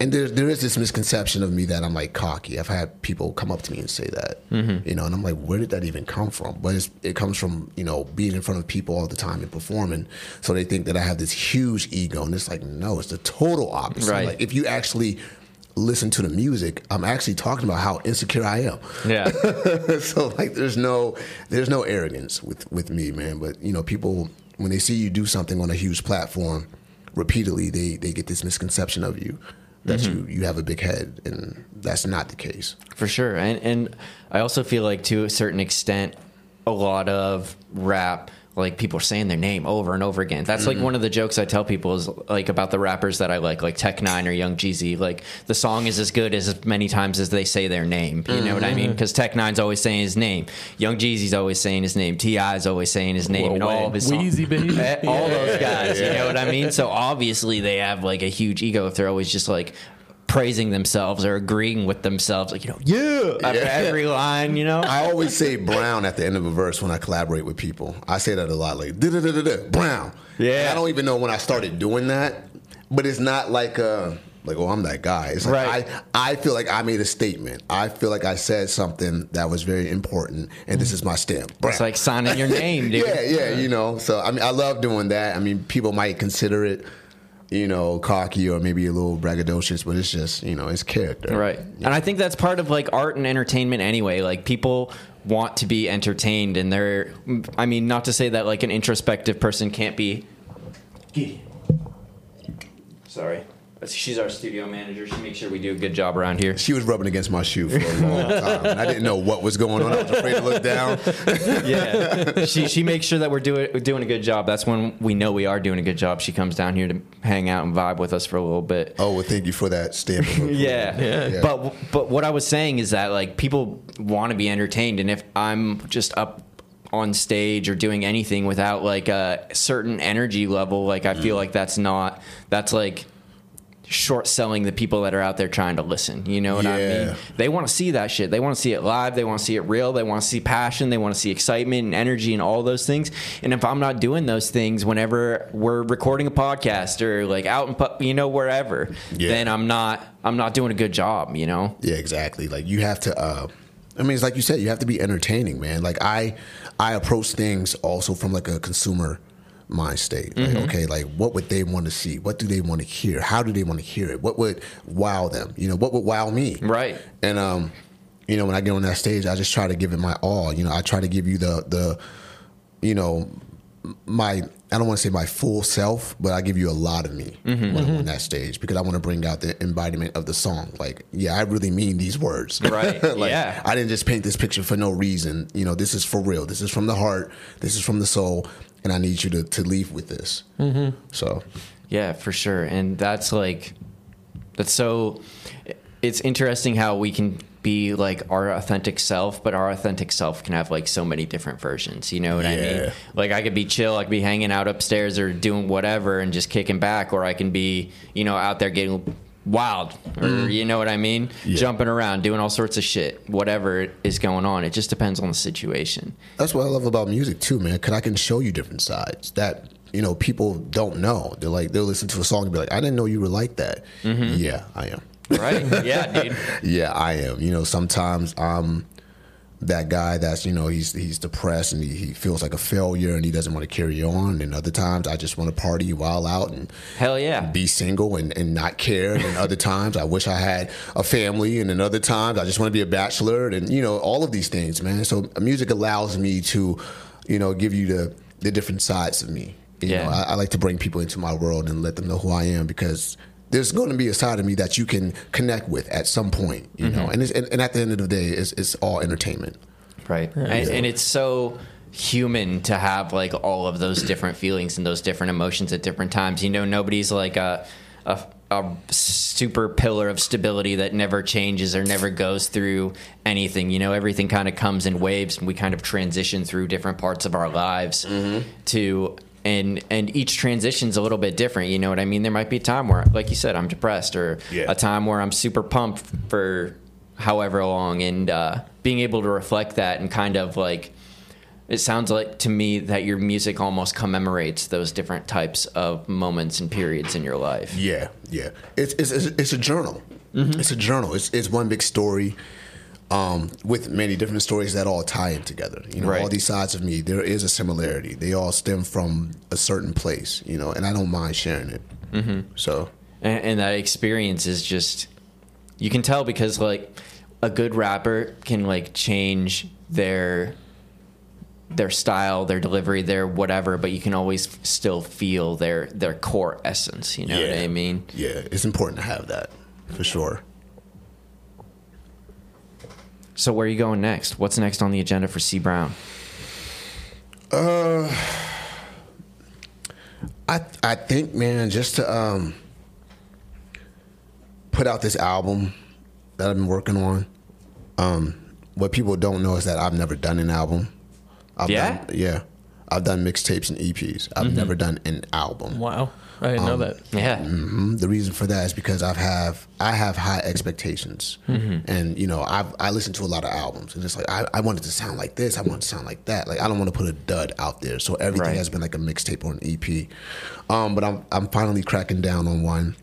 and there, there is this misconception of me that I'm like cocky. I've had people come up to me and say that, mm-hmm. you know, and I'm like, where did that even come from? But it's, it comes from, you know, being in front of people all the time and performing. So they think that I have this huge ego. And it's like, no, it's the total opposite. Right. Like if you actually listen to the music, I'm actually talking about how insecure I am. Yeah. so like there's no there's no arrogance with with me man but you know people when they see you do something on a huge platform repeatedly they they get this misconception of you that Mm-hmm. you you have a big head and that's not the case For sure. And and I also feel like to a certain extent a lot of rap like people are saying their name over and over again. That's like one of the jokes I tell people is like about the rappers that I like, like Tech N9ne or Young Jeezy. Like the song is as good as many times as they say their name. You know what I mean? Because Tech N9ne's always saying his name. Young Jeezy's always saying his name. T.I.'s always saying his name. And all of his songs. Weezy, baby. Eh, all those guys. You know what I mean? So obviously they have like a huge ego if they're always just like praising themselves or agreeing with themselves, like you know, yeah, after Yeah. every line. You know, I always say Brown at the end of a verse when I collaborate with people. I say that a lot, like Brown. Yeah. And I don't even know when I started doing that, but it's not like uh like oh I'm that guy. It's like Right. I I feel like I made a statement. I feel like I said something that was very important, and this is my stamp. It's like signing your name, dude. yeah, yeah, you know. So I mean, I love doing that. I mean, people might consider it, you know, cocky or maybe a little braggadocious, but it's just you know, it's character. Right. And I think that's part of like art and entertainment anyway. Like people want to be entertained and they're I mean, not to say that like an introspective person can't be Sorry. She's our studio manager. She makes sure we do a good job around here. She was rubbing against my shoe for a long time, I didn't know what was going on. I was afraid to look down. Yeah, she she makes sure that we're doing doing a good job. That's when we know we are doing a good job. She comes down here to hang out and vibe with us for a little bit. Oh, well, thank you for that stamp. Approval. Yeah. Yeah. But but what I was saying is that like people want to be entertained, and if I'm just up on stage or doing anything without like a certain energy level, like I Mm. feel like that's not that's like short selling the people that are out there trying to listen. You know what I mean? They want to see that shit. They want to see it live. They want to see it real. They want to see passion. They want to see excitement and energy and all those things. And if I'm not doing those things whenever we're recording a podcast or like out in, pu- you know, wherever, Yeah. then I'm not, I'm not doing a good job, you know? Yeah, exactly. Like you have to. Uh, I mean, it's like you said, you have to be entertaining, man. Like I, I approach things also from like a consumer mind state. Like, Mm-hmm. okay, like what would they want to see? What do they want to hear? How do they want to hear it? What would wow them? You know, what would wow me? Right. And um, you know, when I get on that stage, I just try to give it my all. You know, I try to give you the the, you know, my I don't want to say my full self, but I give you a lot of me Mm-hmm. when I'm on that stage because I want to bring out the embodiment of the song. Like, yeah, I really mean these words. Right. like, Yeah. I didn't just paint this picture for no reason. You know, this is for real. This is from the heart. This is from the soul, and I need you to to leave with this. Mm-hmm. So, Yeah, for sure. And that's like, that's so, it's interesting how we can be like our authentic self, but our authentic self can have like so many different versions. You know what I mean? Like I could be chill, I could be hanging out upstairs or doing whatever and just kicking back, or I can be, you know, out there getting wild or mm-hmm. you know what I mean? Yeah. Jumping around, doing all sorts of shit, whatever is going on. It just depends on the situation. That's what I love about music too, man. Because I can show you different sides that you know people don't know. They're like they'll listen to a song and be like, "I didn't know you were like that." Mm-hmm. Yeah, I am. Right? yeah, dude. Yeah, I am. You know, sometimes I'm that guy that's you know he's he's depressed and he, he feels like a failure and he doesn't want to carry on. And other times I just want to party while out and Hell yeah. be single and, and not care. And other times I wish I had a family. And then other times I just want to be a bachelor. And you know all of these things, man. So music allows me to, you know, give you the the different sides of me. You Yeah. know, I, I like to bring people into my world and let them know who I am because there's going to be a side of me that you can connect with at some point. You know, mm-hmm. and, it's, and and at the end of the day, it's, it's all entertainment. Right. And, and it's so human to have like all of those different feelings and those different emotions at different times. You know, nobody's like a, a, a super pillar of stability that never changes or never goes through anything. You know, everything kind of comes in waves and we kind of transition through different parts of our lives mm-hmm. to. And and each transition's a little bit different. You know what I mean? There might be a time where, like you said, I'm depressed, or Yeah. a time where I'm super pumped for however long and uh, being able to reflect that and kind of like it sounds like to me that your music almost commemorates those different types of moments and periods in your life Yeah, yeah. It's it's it's, it's a journal. It's a journal. It's it's one big story. Um, with many different stories that all tie in together. You know, Right. all these sides of me, there is a similarity. They all stem from a certain place, you know, and I don't mind sharing it. Mm-hmm. So, and, and that experience is just you can tell because like a good rapper can like change their their style their delivery their whatever but you can always still feel their their core essence you know what i mean yeah, it's important to have that for sure. So where are you going next what's next on the agenda for CEE Brown Uh, I I think, man, just to um, put out this album that I've been working on. Um, what people don't know is that I've never done an album. I've Yeah? done, yeah. I've done mixtapes and EPs. I've never done an album. Wow. I didn't know that. yeah Mhm. The reason for that is because I've have I have high expectations, and you know I've I listen to a lot of albums, and it's like I, I want it to sound like this, I want it to sound like that. Like I don't want to put a dud out there, so everything Right. has been like a mixtape or an EP. Um, but I'm I'm finally cracking down on one,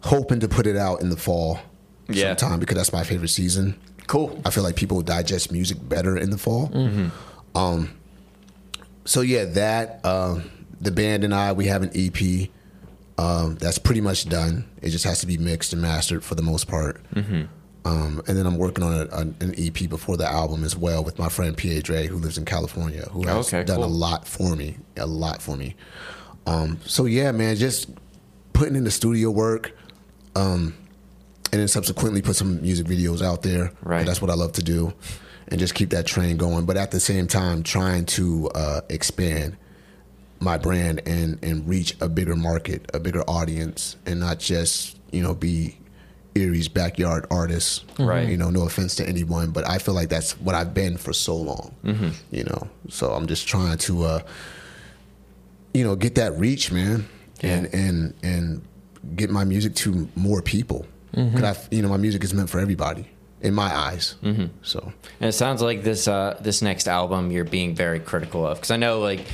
hoping to put it out in the fall, Yeah. sometime because that's my favorite season. cool I feel like people digest music better in the fall. Hmm. Um, so yeah, that um, the band and I we have an EP um, that's pretty much done. It just has to be mixed and mastered for the most part. Um, and then I'm working on a, an an EP before the album as well with my friend P.A. Dre, who lives in California, who has Okay, done a lot for me, a lot for me. Um, so yeah, man, just putting in the studio work, um, and then subsequently put some music videos out there. Right. That's what I love to do, and just keep that train going. But at the same time, trying to uh, expand my brand and and reach a bigger market, a bigger audience, and not just you know be Erie's backyard artist. Right. You know, no offense to anyone, but I feel like that's what I've been for so long. Mm-hmm. You know, so I'm just trying to, uh, you know, get that reach, man, and and and get my music to more people. Mm-hmm. 'Cause I, you know, my music is meant for everybody in my eyes. Mm-hmm. So And it sounds like this uh, this next album you're being very critical of because I know like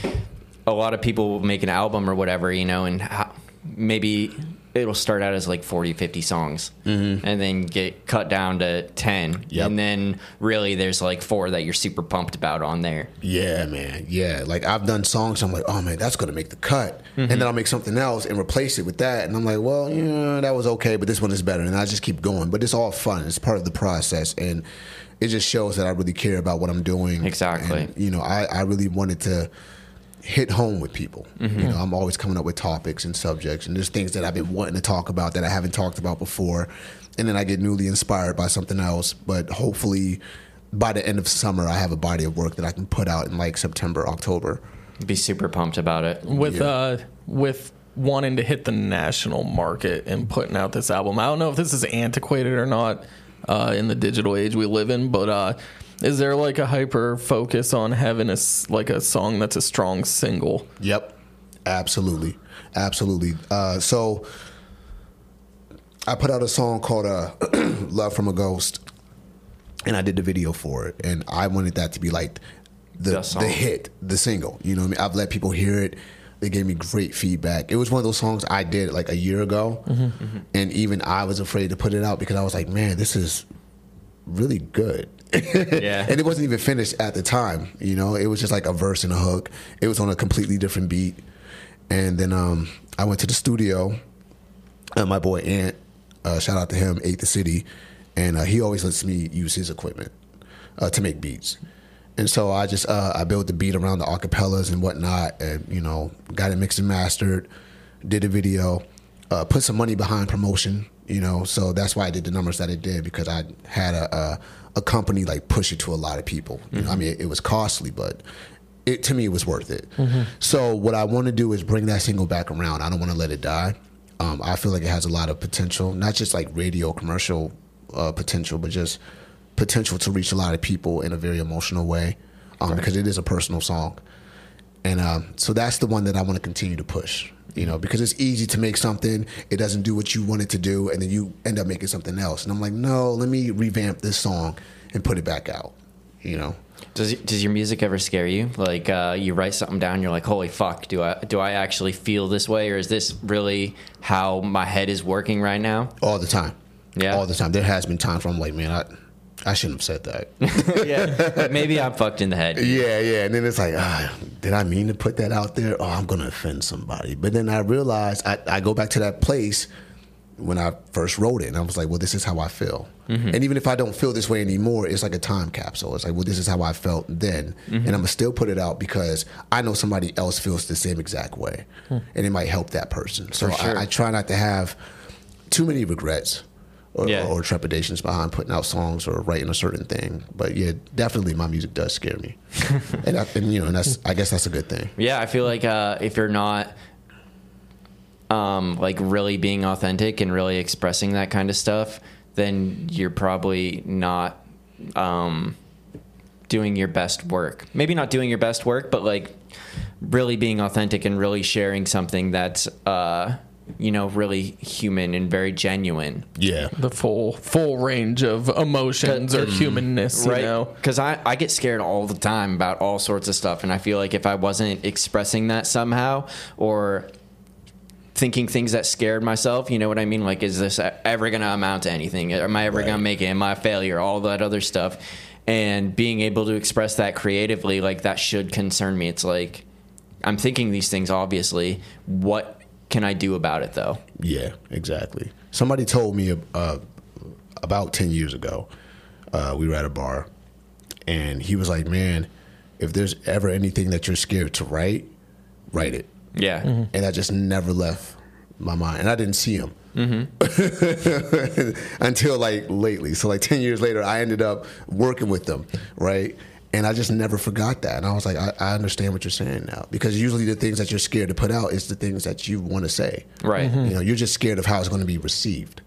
a lot of people will make an album or whatever, you know, and how, maybe it'll start out as like 40, 50 songs mm-hmm. and then get cut down to 10. Yep. And then really there's like four that you're super pumped about on there. Yeah, man. Yeah. Like I've done songs, I'm like, oh man, that's gonna make the cut. Mm-hmm. And then I'll make something else and replace it with that. And I'm like, well, yeah, that was okay, but this one is better. And I just keep going. But it's all fun. It's part of the process. And it just shows that I really care about what I'm doing. Exactly. And, you know, I, I really wanted to hit home with people. You know, I'm always coming up with topics and subjects and there's things that I've been wanting to talk about that I haven't talked about before. And then I get newly inspired by something else. But hopefully by the end of summer I have a body of work that I can put out in like September, October. Be super pumped about it. with uh with wanting to hit the national market and putting out this album. I don't know if this is antiquated or not uh, in the digital age we live in, but uh, is there like a hyper focus on having a s- like a song that's a strong single? Yep, absolutely, absolutely. Uh, so I put out a song called uh, "Love from a Ghost," and I did the video for it, and I wanted that to be like the The the, hit, the single. You know, what I mean, I've let people hear it. They gave me great feedback. It was one of those songs I did like a year ago, and even I was afraid to put it out because I was like, man, this is really good. Yeah. and it wasn't even finished at the time. You know, it was just like a verse and a hook. It was on a completely different beat. And then um, I went to the studio. and my boy Ant, uh, shout out to him, ate the city, and uh, he always lets me use his equipment uh, to make beats. And so I just uh, I built the beat around the acapellas and whatnot, and you know got it mixed and mastered, did a video, uh, put some money behind promotion. You know, so that's why I did the numbers that I did because I had a a, a company like push it to a lot of people. You know, I mean, it, it was costly, but it to me it was worth it. So what I want to do is bring that single back around. I don't want to let it die. Um, I feel like it has a lot of potential, not just like radio commercial uh, potential, but just potential to reach a lot of people in a very emotional way um, because it is a personal song. And um, so that's the one that I want to continue to push, you know, because it's easy to make something, it doesn't do what you want it to do, and then you end up making something else. And I'm like, no, let me revamp this song and put it back out, you know. Does does your music ever scare you? Like uh, you write something down, you're like, "Holy fuck! Do I do I actually feel this way, or is this really how my head is working right now?" All the time. Yeah. All the time. There has been times where I'm like, man, I, I shouldn't have said that. yeah, maybe I'm fucked in the head. Yeah, yeah. And then it's like, ah, did I mean to put that out there? Oh, I'm going to offend somebody. But then I realized I, I go back to that place when I first wrote it. And I was like, well, this is how I feel. Mm-hmm. And even if I don't feel this way anymore, it's like a time capsule. It's like, well, this is how I felt then. Mm-hmm. And I'm to still put it out because I know somebody else feels the same exact way. Hmm. And it might help that person. So sure. I, I try not to have too many regrets. Or, Yeah. or trepidations behind putting out songs or writing a certain thing, but yeah, definitely my music does scare me, and, I, and you know, and that's I guess that's a good thing. Yeah, I feel like uh, if you're not um, like really being authentic and really expressing that kind of stuff, then you're probably not um, doing your best work. Maybe not doing your best work, but like really being authentic and really sharing something that's uh, you know really human and very genuine. Yeah, The full full range of emotions or humanness, you right. know. because I, I get scared all the time about all sorts of stuff and i feel like if i wasn't expressing that somehow or thinking things that scared myself you know what i mean? Like is this ever going to amount to anything? Am i ever Right. going to make it? Am i a failure? All that other stuff. And being able to express that creatively like that should concern me. It's like i'm thinking these things obviously. What can i do about it though yeah, exactly. Somebody told me uh, about ten years ago, uh, we were at a bar, and he was like, "Man, if there's ever anything that you're scared to write, write it." yeah and that just never left my mind. And I didn't see him until like lately. So like ten years later, I ended up working with them, right? And I just never forgot that. And I was like, I, I understand what you're saying now because usually the things that you're scared to put out is the things that you want to say. Right. You know, you're just scared of how it's going to be received.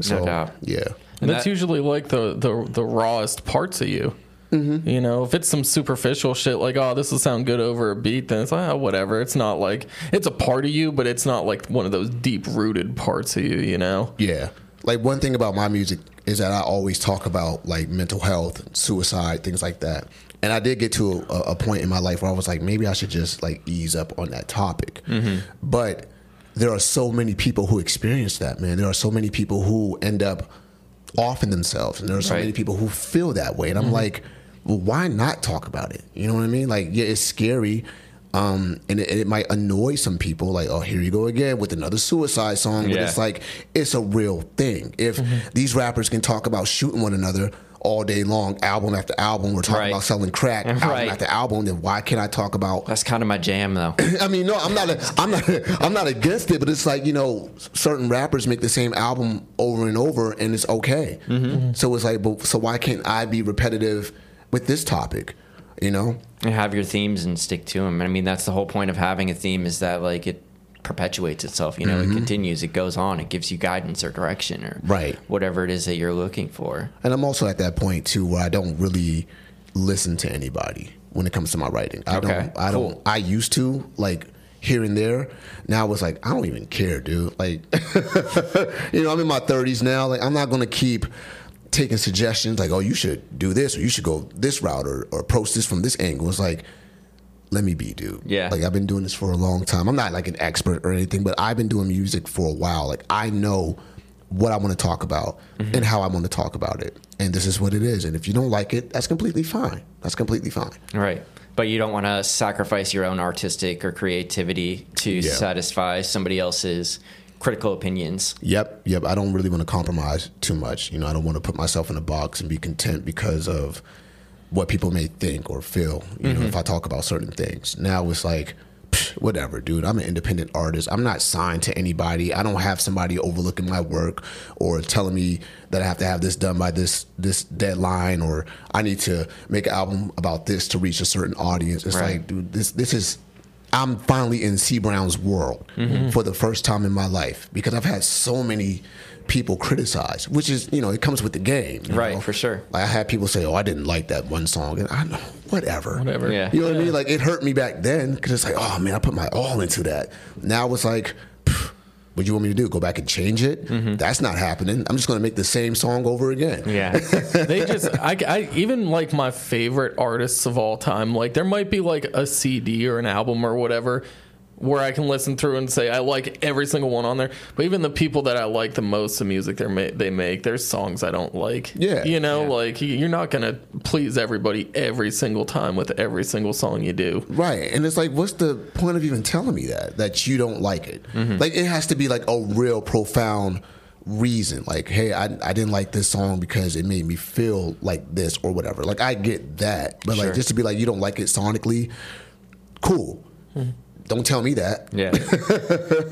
So doubt. yeah, And And that's that- usually like the, the the rawest parts of you. Mm-hmm. You know, if it's some superficial shit like, oh, this will sound good over a beat, then it's like, oh, whatever. It's not like it's a part of you, but it's not like one of those deep rooted parts of you. You know? Yeah. Like one thing about my music is that I always talk about like mental health, suicide, things like that. And I did get to a, a point in my life where I was like, maybe I should just like ease up on that topic. Mm-hmm. But there are so many people who experience that, man. There are so many people who end up offing themselves, and there are so Right. many people who feel that way. And I'm mm-hmm. like, well, why not talk about it? You know what I mean? Like, yeah, it's scary. Um, and it, it might annoy some people, like, oh, here you go again with another suicide song. But it's like, it's a real thing. If these rappers can talk about shooting one another all day long, album after album, we're talking Right. about selling crack, album Right. after album, then why can't I talk about That's kind of my jam, though. I mean, no, I'm not. A, I'm not. I'm not against it, but it's like you know, certain rappers make the same album over and over, and it's okay. Mm-hmm. So it's like, but, so why can't I be repetitive with this topic? You know? and have your themes and stick to them. I mean, that's the whole point of having a theme is that like it perpetuates itself. You know, Mm-hmm. it continues, it goes on, it gives you guidance or direction or Right. whatever it is that you're looking for. And I'm also at that point too where I don't really listen to anybody when it comes to my writing. I Okay, don't. I don't. I used to like here and there. Now it's like I don't even care, dude. Like, you know, I'm in my 30s now. Like, I'm not gonna keep taking suggestions like, oh, you should do this or you should go this route or, or approach this from this angle. It's like. Let me be, dude. Yeah. Like I've been doing this for a long time. I'm not like an expert or anything, but I've been doing music for a while. Like I know what I want to talk about Mm-hmm. and how I want to talk about it. And this is what it is. And if you don't like it, that's completely fine. That's completely fine. Right. But you don't want to sacrifice your own artistic or creativity to Yeah. satisfy somebody else's critical opinions. Yep, yep. I don't really want to compromise too much. You know, I don't want to put myself in a box and be content because of what people may think or feel. You know, if mm-hmm. I talk about certain things. Now it's like, whatever, dude. I'm an independent artist. I'm not signed to anybody. I don't have somebody overlooking my work or telling me that I have to have this done by this this deadline or I need to make an album about this to reach a certain audience. It's Right. like, dude, this this is I'm finally in CEE Brown's world Mm-hmm. for the first time in my life because I've had so many people criticize, which is you know it comes with the game, Right, know? for sure. Like I had people say, "Oh, I didn't like that one song," and I know whatever, Whatever. Yeah. You know what I mean? Like it hurt me back then because it's like, oh man, I put my all into that. Now it's like. What do you want me to do? Go back and change it? Mm-hmm. That's not happening. I'm just going to make the same song over again. Yeah. they just I, I even like my favorite artists of all time like there might be like a cd or an album or whatever where i can listen through and say i like every single one on there but even the people that i like the most the music they ma- they make there's songs i don't like Yeah. you know Yeah. like you're not gonna please everybody every single time with every single song you do Right. And it's like, what's the point of even telling me that? That you don't like it? Mm-hmm. Like, it has to be like a real profound reason. Like, hey, I, I didn't like this song because it made me feel like this or whatever. Like, I get that. But, Sure. like, just to be like, you don't like it sonically, cool. Don't tell me that. Yeah.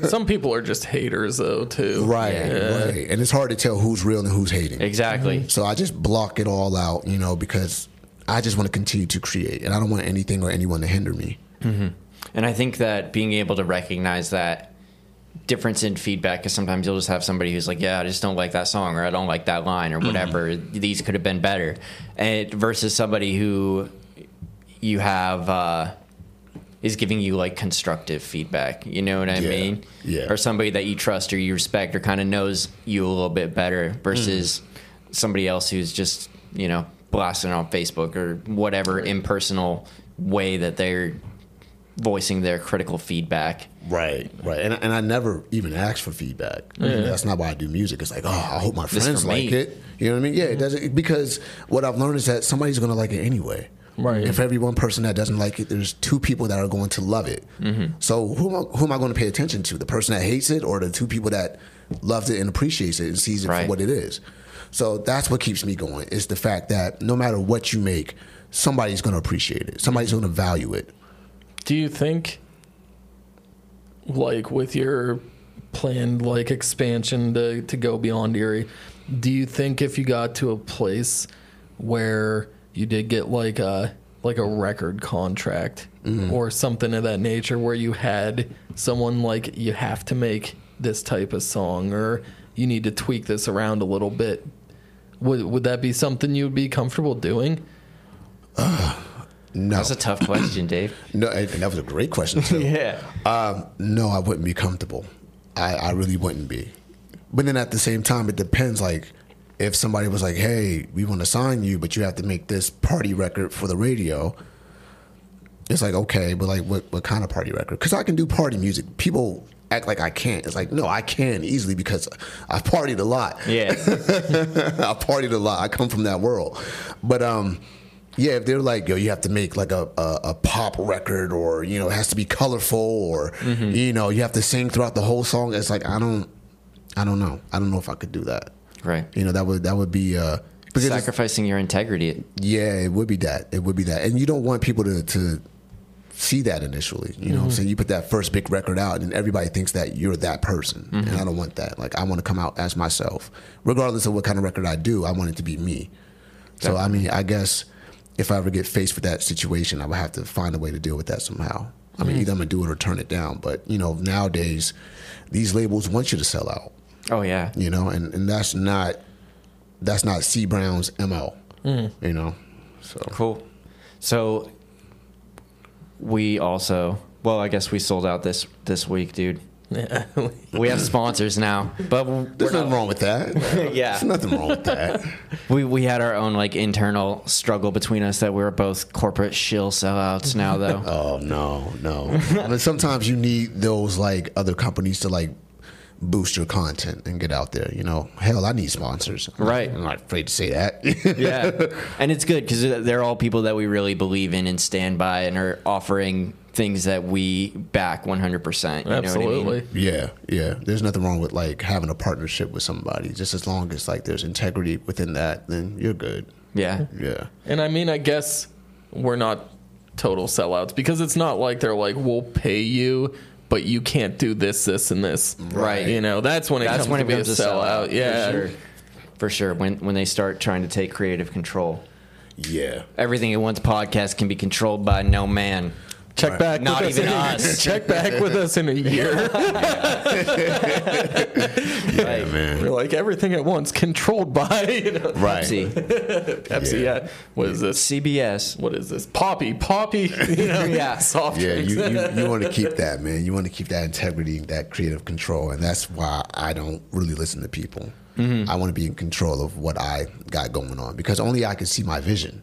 some people are just haters though too Right, Yeah. right. And it's hard to tell who's real and who's hating. Exactly. Mm-hmm. So I just block it all out, you know, because I just want to continue to create and I don't want anything or anyone to hinder me. Mm-hmm. And I think that being able to recognize that difference in feedback, because sometimes you'll just have somebody who's like, "Yeah, I just don't like that song," or "I don't like that line," or mm-hmm. whatever. These could have been better, and versus somebody who you have uh, is giving you like constructive feedback. You know what I Yeah, mean? yeah. Or somebody that you trust or you respect or kind of knows you a little bit better versus mm-hmm. somebody else who's just you know blasting on Facebook or whatever impersonal way that they're voicing their critical feedback. Right, right, and and I never even ask for feedback. Mm-hmm. That's not why I do music. It's like, oh, I hope my friends like me. it. You know what I mean? Yeah, it mm-hmm. doesn't because what I've learned is that somebody's going to like it anyway. Right. And for every one person that doesn't like it, there's two people that are going to love it. Mm-hmm. So who am, I, who am I going to pay attention to? The person that hates it, or the two people that loves it and appreciates it and sees it Right. for what it is? So that's what keeps me going. Is the fact that no matter what you make, somebody's going to appreciate it. Somebody's going to value it. Do you think, like with your planned like expansion to to go beyond Erie, do you think if you got to a place where you did get like a like a record contract or something of that nature, where you had someone like you have to make this type of song or you need to tweak this around a little bit, would would that be something you would be comfortable doing? No, That's a tough question, Dave. no, and that was a great question too. Yeah. Um, no, I wouldn't be comfortable. I, I really wouldn't be. But then at the same time, it depends. Like, if somebody was like, "Hey, we want to sign you, but you have to make this party record for the radio," it's like, okay, but like, what what kind of party record? Because I can do party music. People act like I can't. It's like, no, I can easily because I've partied a lot. Yeah. I partied a lot. I come from that world. But um, yeah, if they're like, yo, you have to make like a, a, a pop record, or you know, it has to be colorful, or you know, you have to sing throughout the whole song. It's like I don't, I don't know. I don't know if I could do that. Right. You know, that would that would be uh, because Sacrificing your integrity. yeah, it would be that. It would be that, and you don't want people to to see that initially. You know, mm-hmm. so you put that first big record out, and everybody thinks that you're that person, and mm-hmm. I don't want that. Like I want to come out as myself, regardless of what kind of record I do. I want it to be me. So I mean, I guess if I ever get faced with that situation, I would have to find a way to deal with that somehow. I mean, mm-hmm. either I'm gonna do it or turn it down. But you know, nowadays, these labels want you to sell out. Oh yeah. You know, and, and that's not that's not CEE Brown's mo. Hmm. You know, so Cool. So we also well, I guess we sold out this this week, dude. Yeah. We have sponsors now, but we're There's not- nothing wrong with that. Yeah. There's nothing wrong with that. We we had our own like internal struggle between us that we were both corporate shill sellouts now though. Oh no, no. I mean, sometimes you need those like other companies to like boost your content and get out there. You know, hell, I need sponsors. I'm not- Right. I'm not afraid to say that. yeah, and it's good because they're all people that we really believe in and stand by, and are offering things that we back 100. percent You Absolutely. Know what I mean? Yeah, yeah. There's nothing wrong with like having a partnership with somebody. Just as long as like there's integrity within that, then you're good. Yeah. Yeah. And I mean, I guess we're not total sellouts because it's not like they're like, we'll pay you, but you can't do this, this, and this. Right. You know, that's when it That's comes when to it be a becomes a sellout. sellout. Yeah. for sure. For sure. When when they start trying to take creative control, Yeah. everything at once podcast can be controlled by no man. Check back. Not with even us. us. Check back with us in a year. Right. Man. We're like everything at once, controlled by you know, Right. See, Pepsi. Yeah. Yeah. What is this? CBS. What is this? Poppy. Poppy. You know, Yeah. Soft Yeah, drinks. you, you, you want to keep that, man. You want to keep that integrity, that creative control. And that's why I don't really listen to people. Mm-hmm. I want to be in control of what I got going on because only I can see my vision,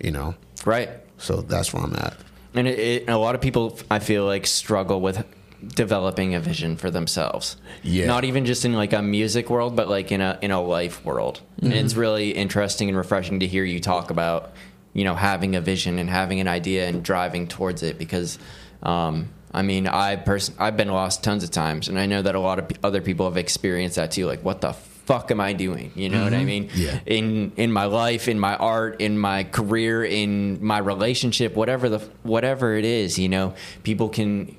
you know? Right. So that's where I'm at. And it, it, a lot of people, I feel like, struggle with developing a vision for themselves. Yeah. Not even just in like a music world, but like in a in a life world. And it's really interesting and refreshing to hear you talk about, you know, having a vision and having an idea and driving towards it. Because, um, I mean, I person I've been lost tons of times, and I know that a lot of p- other people have experienced that too. Like, what the fuck am I doing? You know what I mm-hmm. mean? Yeah. in in my life, in my art, in my career, in my relationship, whatever the whatever it is, you know, people can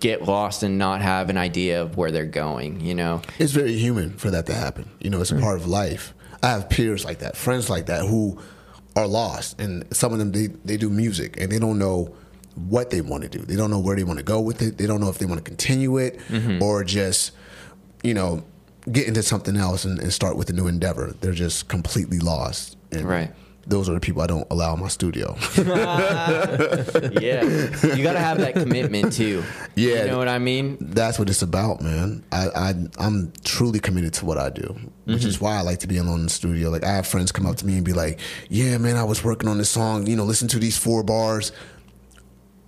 get lost and not have an idea of where they're going, you know. It's very human for that to happen. You know, it's a mm. part of life. I have peers like that, friends like that who are lost, and some of them they, they do music and they don't know what they want to do. They don't know where they want to go with it. They don't know if they want to continue it mm-hmm. or just, you know, get into something else and, and start with a new endeavor. They're just completely lost. And Right. Those are the people I don't allow in my studio. Yeah. you got to have that commitment too. Yeah. You know what I mean? that's what it's about, man. I, I I'm truly committed to what I do, which mm-hmm. is why I like to be alone in the studio. Like I have friends come up to me and be like, "Yeah, man, I was working on this song. You know, listen to these four bars."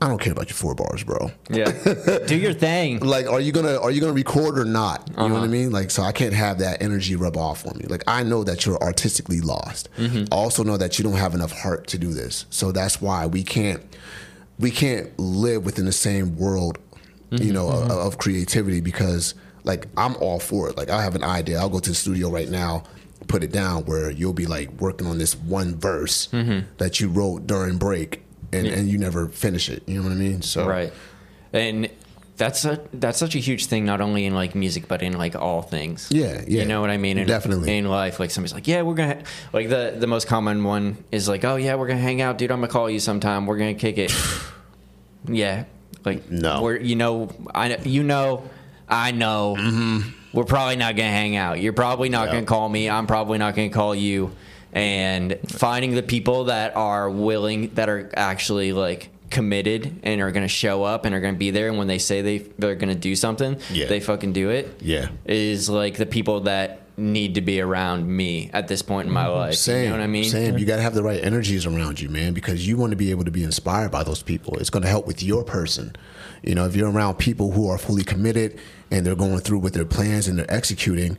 I don't care about your four bars, bro. Yeah. Do your thing. Like, are you gonna are you gonna record or not? You know what I uh-huh. mean? Like, so I can't have that energy rub off on me. Like, I know that you're artistically lost. Mm-hmm. I also know that you don't have enough heart to do this. So that's why we can't we can't live within the same world, you mm-hmm. know, of, of creativity because like I'm all for it. Like I have an idea. I'll go to the studio right now, put it down where you'll be like working on this one verse that you wrote during break and, and you never finish it. You know what I mean? So Right. And that's a that's such a huge thing not only in like music but in like all things. Yeah, yeah. You know what I mean? In, Definitely. In life like somebody's like, "Yeah, we're going to like the the most common one is like, "Oh yeah, we're going to hang out, dude. I'm to call you sometime. We're going to kick it." yeah. Like No. We're you know, I know- you know, I know. Mm-hmm. We're probably not going to hang out. You're probably not Yeah. going to call me. I'm probably not going to call you. And finding the people that are willing, that are actually like committed and are going to show up and are going to be there. And when they say they they're going to do something, Yeah. they fucking do it. Yeah. is like the people that need to be around me at this point in my mm-hmm. life. Same. You know what I mean? Same. You got to have the right energies around you, man, because you want to be able to be inspired by those people. It's going to help with your person. You know, if you're around people who are fully committed and they're going through with their plans and they're executing,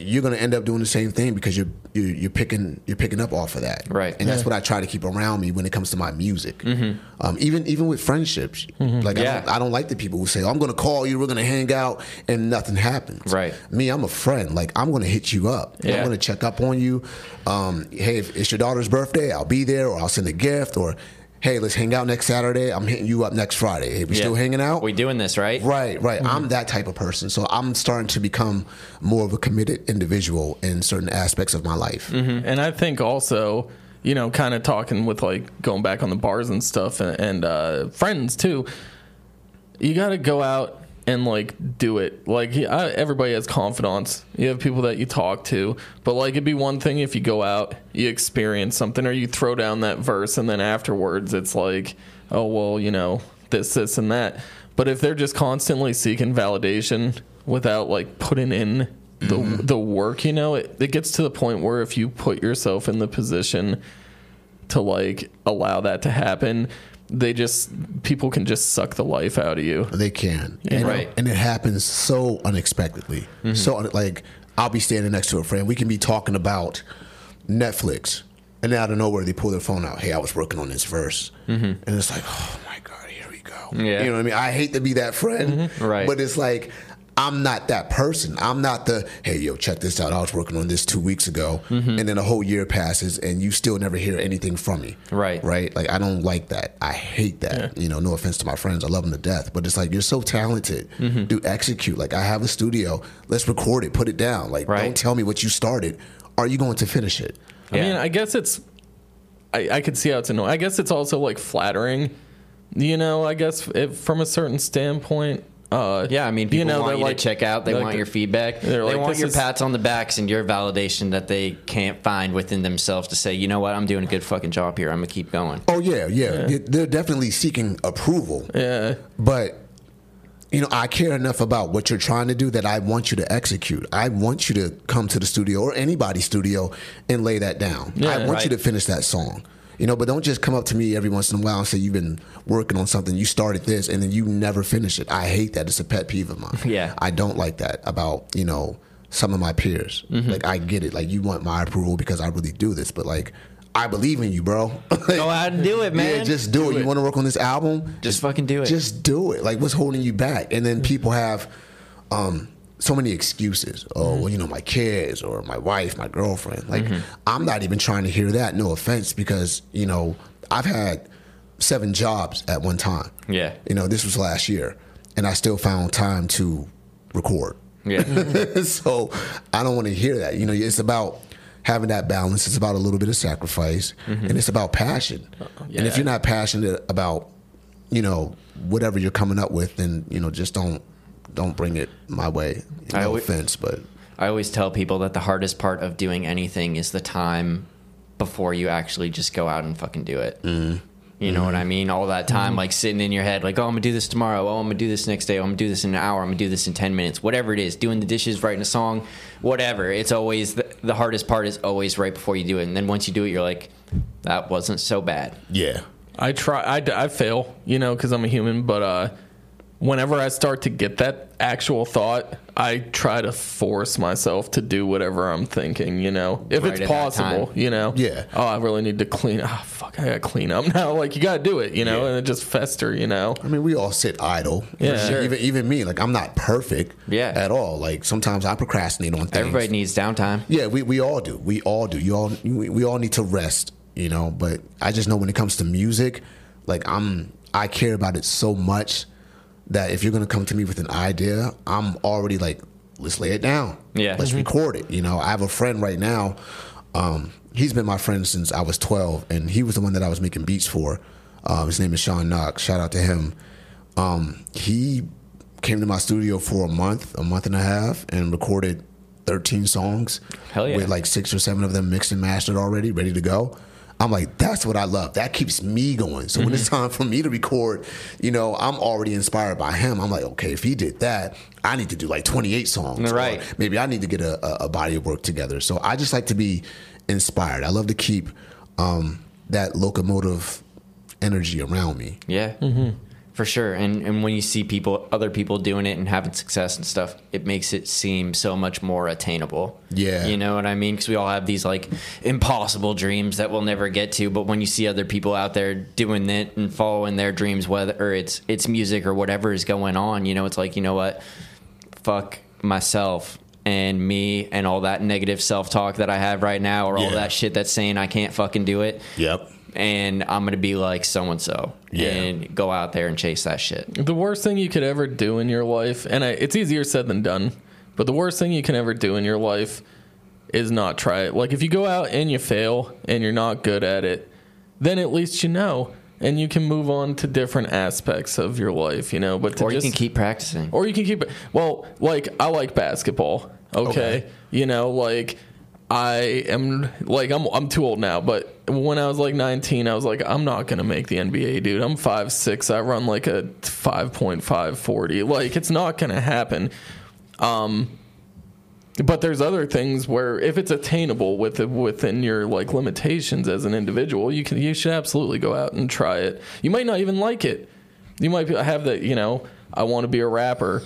you're going to end up doing the same thing because you're you're, you're picking you're picking up off of that, Right. And that's what I try to keep around me when it comes to my music. Um, even even with friendships, like I, don't, I don't like the people who say, "I'm going to call you, we're going to hang out," and nothing happens. Right. Me, I'm a friend. Like I'm going to hit you up. Yeah. I'm going to check up on you. Um, hey, if it's your daughter's birthday, I'll be there, or I'll send a gift, or hey, let's hang out next Saturday. I'm hitting you up next Friday. Hey, we Yeah. still hanging out? We doing this right? Right, right. I'm that type of person. So I'm starting to become more of a committed individual in certain aspects of my life. And I think also, you know, kind of talking with like going back on the bars and stuff and, and uh, friends too. You got to go out and like do it. Like I, everybody has confidants. You have people that you talk to, but like it'd be one thing if you go out, you experience something, or you throw down that verse, and then afterwards it's like, oh well, you know, this, this, and that. But if they're just constantly seeking validation without like putting in the mm-hmm. the work, you know, it, it gets to the point where if you put yourself in the position to like allow that to happen, they just people can just suck the life out of you. They can, and, Right. and it happens so unexpectedly. Mm-hmm. So like, I'll be standing next to a friend. We can be talking about Netflix, and out of nowhere they pull their phone out. Hey, I was working on this verse, mm-hmm. and it's like, oh my god, here we go. Yeah. You know what I mean? I hate to be that friend, mm-hmm. Right. But it's like. I'm not that person. I'm not the hey yo check this out. I was working on this two weeks ago, and then a whole year passes, and you still never hear anything from me. Right. right. Like I don't like that. I hate that. You know, no offense to my friends. I love them to death, but it's like you're so talented. Mm-hmm. Do execute. Like I have a studio. Let's record it. Put it down. Like Right. don't tell me what you started. Are you going to finish it? I mean, I guess it's I, I could see how it's annoying. I guess it's also like flattering. You know, I guess if, from a certain standpoint. Uh, Yeah, I mean, people know, want they're you like- to check out. They like- want your feedback. they're like, want your is- pats on the backs and your validation that they can't find within themselves to say, you know what, I'm doing a good fucking job here. I'm gonna keep going. Oh yeah, yeah. They- They're definitely seeking approval. Yeah. But you know, I care enough about what you're trying to do that I want you to execute. I want you to come to the studio or anybody's studio and lay that down. Yeah, I want right. you to finish that song. You know, but don't just come up to me every once in a while and say you've been working on something, you started this, and then you never finish it. I hate that. It's a pet peeve of mine. Yeah. I don't like that about, you know, some of my peers. Mm-hmm. Like I get it. Like you want my approval because I really do this, but like I believe in you, bro. Go out and do it, man. Yeah, just do, it. You want to work on this album? Just fucking do it. Just do it. Like, what's holding you back? And then people have um, so many excuses. Oh, mm-hmm. well, you know, my kids or my wife, my girlfriend. Like, mm-hmm. I'm not even trying to hear that. No offense, because you know, I've had seven jobs at one time. Yeah. You know, this was last year, and I still found time to record. Yeah. so I don't want to hear that. You know, it's about having that balance. It's about a little bit of sacrifice, mm-hmm. and it's about passion. Uh, oh, and if you're not passionate about, you know, whatever you're coming up with, then you know, just don't don't bring it my way. I No always- offense, but I always tell people that the hardest part of doing anything is the time before you actually just go out and fucking do it. Mm. You know what I mean? All that time, like sitting in your head, like, oh, I'm gonna do this tomorrow. Oh, I'm gonna do this next day. Oh, I'm gonna do this in an hour. I'm gonna do this in 10 minutes. Whatever it is, doing the dishes, writing a song, whatever. It's always the, the hardest part is always right before you do it. And then once you do it, you're like, that wasn't so bad. yeah, I try. I, I fail, you know, because I'm a human. But uh, whenever I start to get that actual thought, I try to force myself to do whatever I'm thinking. You know, if Right it's possible. You know. Yeah. Oh, I really need to clean. Ah, fuck! I gotta clean up now. Like you gotta do it. You know, Yeah. and it just fester. You know. I mean, we all sit idle. Yeah. Sure. Even even me, like I'm not perfect. Yeah. At all. Like sometimes I procrastinate on things. Everybody needs downtime. Yeah, we, we all do. We all do. You all we, we all need to rest, you know. But I just know when it comes to music, like I'm I care about it so much that if you're gonna come to me with an idea, I'm already like, let's lay it down. Yeah. Let's Mhm. record it. You know, I have a friend right now. Um, he's been my friend since I was 12, and he was the one that I was making beats for. Um, his name is Sean Knox. Shout out to him. Um, he came to my studio for a month, a month and a half, and recorded 13 songs Hell yeah. with like six or seven of them mixed and mastered already, ready to go. I'm like, that's what I love. That keeps me going. So when it's Mm-hmm. time for me to record, you know, I'm already inspired by him. I'm like, okay, if he did that, I need to do like 28 songs. Or Right. maybe I need to get a, a, a body of work together. So I just like to be inspired. I love to keep um, that locomotive energy around me. Yeah, for sure. And and when you see people, other people doing it and having success and stuff, it makes it seem so much more attainable. Yeah. you know what I mean? Because we all have these like impossible dreams that we'll never get to. But when you see other people out there doing it and following their dreams, whether it's it's music or whatever is going on, you know, it's like you know what, fuck myself. And me and all that negative self talk that I have right now, or all that shit that's saying I can't fucking do it Yep. And I'm gonna be like so and so, and go out there and chase that shit. The worst thing you could ever do in your life, and I, it's easier said than done, but the worst thing you can ever do in your life is not try it. Like if you go out and you fail and you're not good at it, then at least you know, and you can move on to different aspects of your life, you know. But to Or you just, can keep practicing. or you can keep it. Well, like I like basketball. Okay, Okay. you know, like I am like I'm I'm too old now, but when I was like 19, I was like I'm not gonna make the NBA, dude. I'm five six. I run like a 5.540. Like it's not gonna happen. Um, but there's other things where if it's attainable with within your like limitations as an individual, you can you should absolutely go out and try it. You might not even like it. You might have that, you know, I want to be a rapper.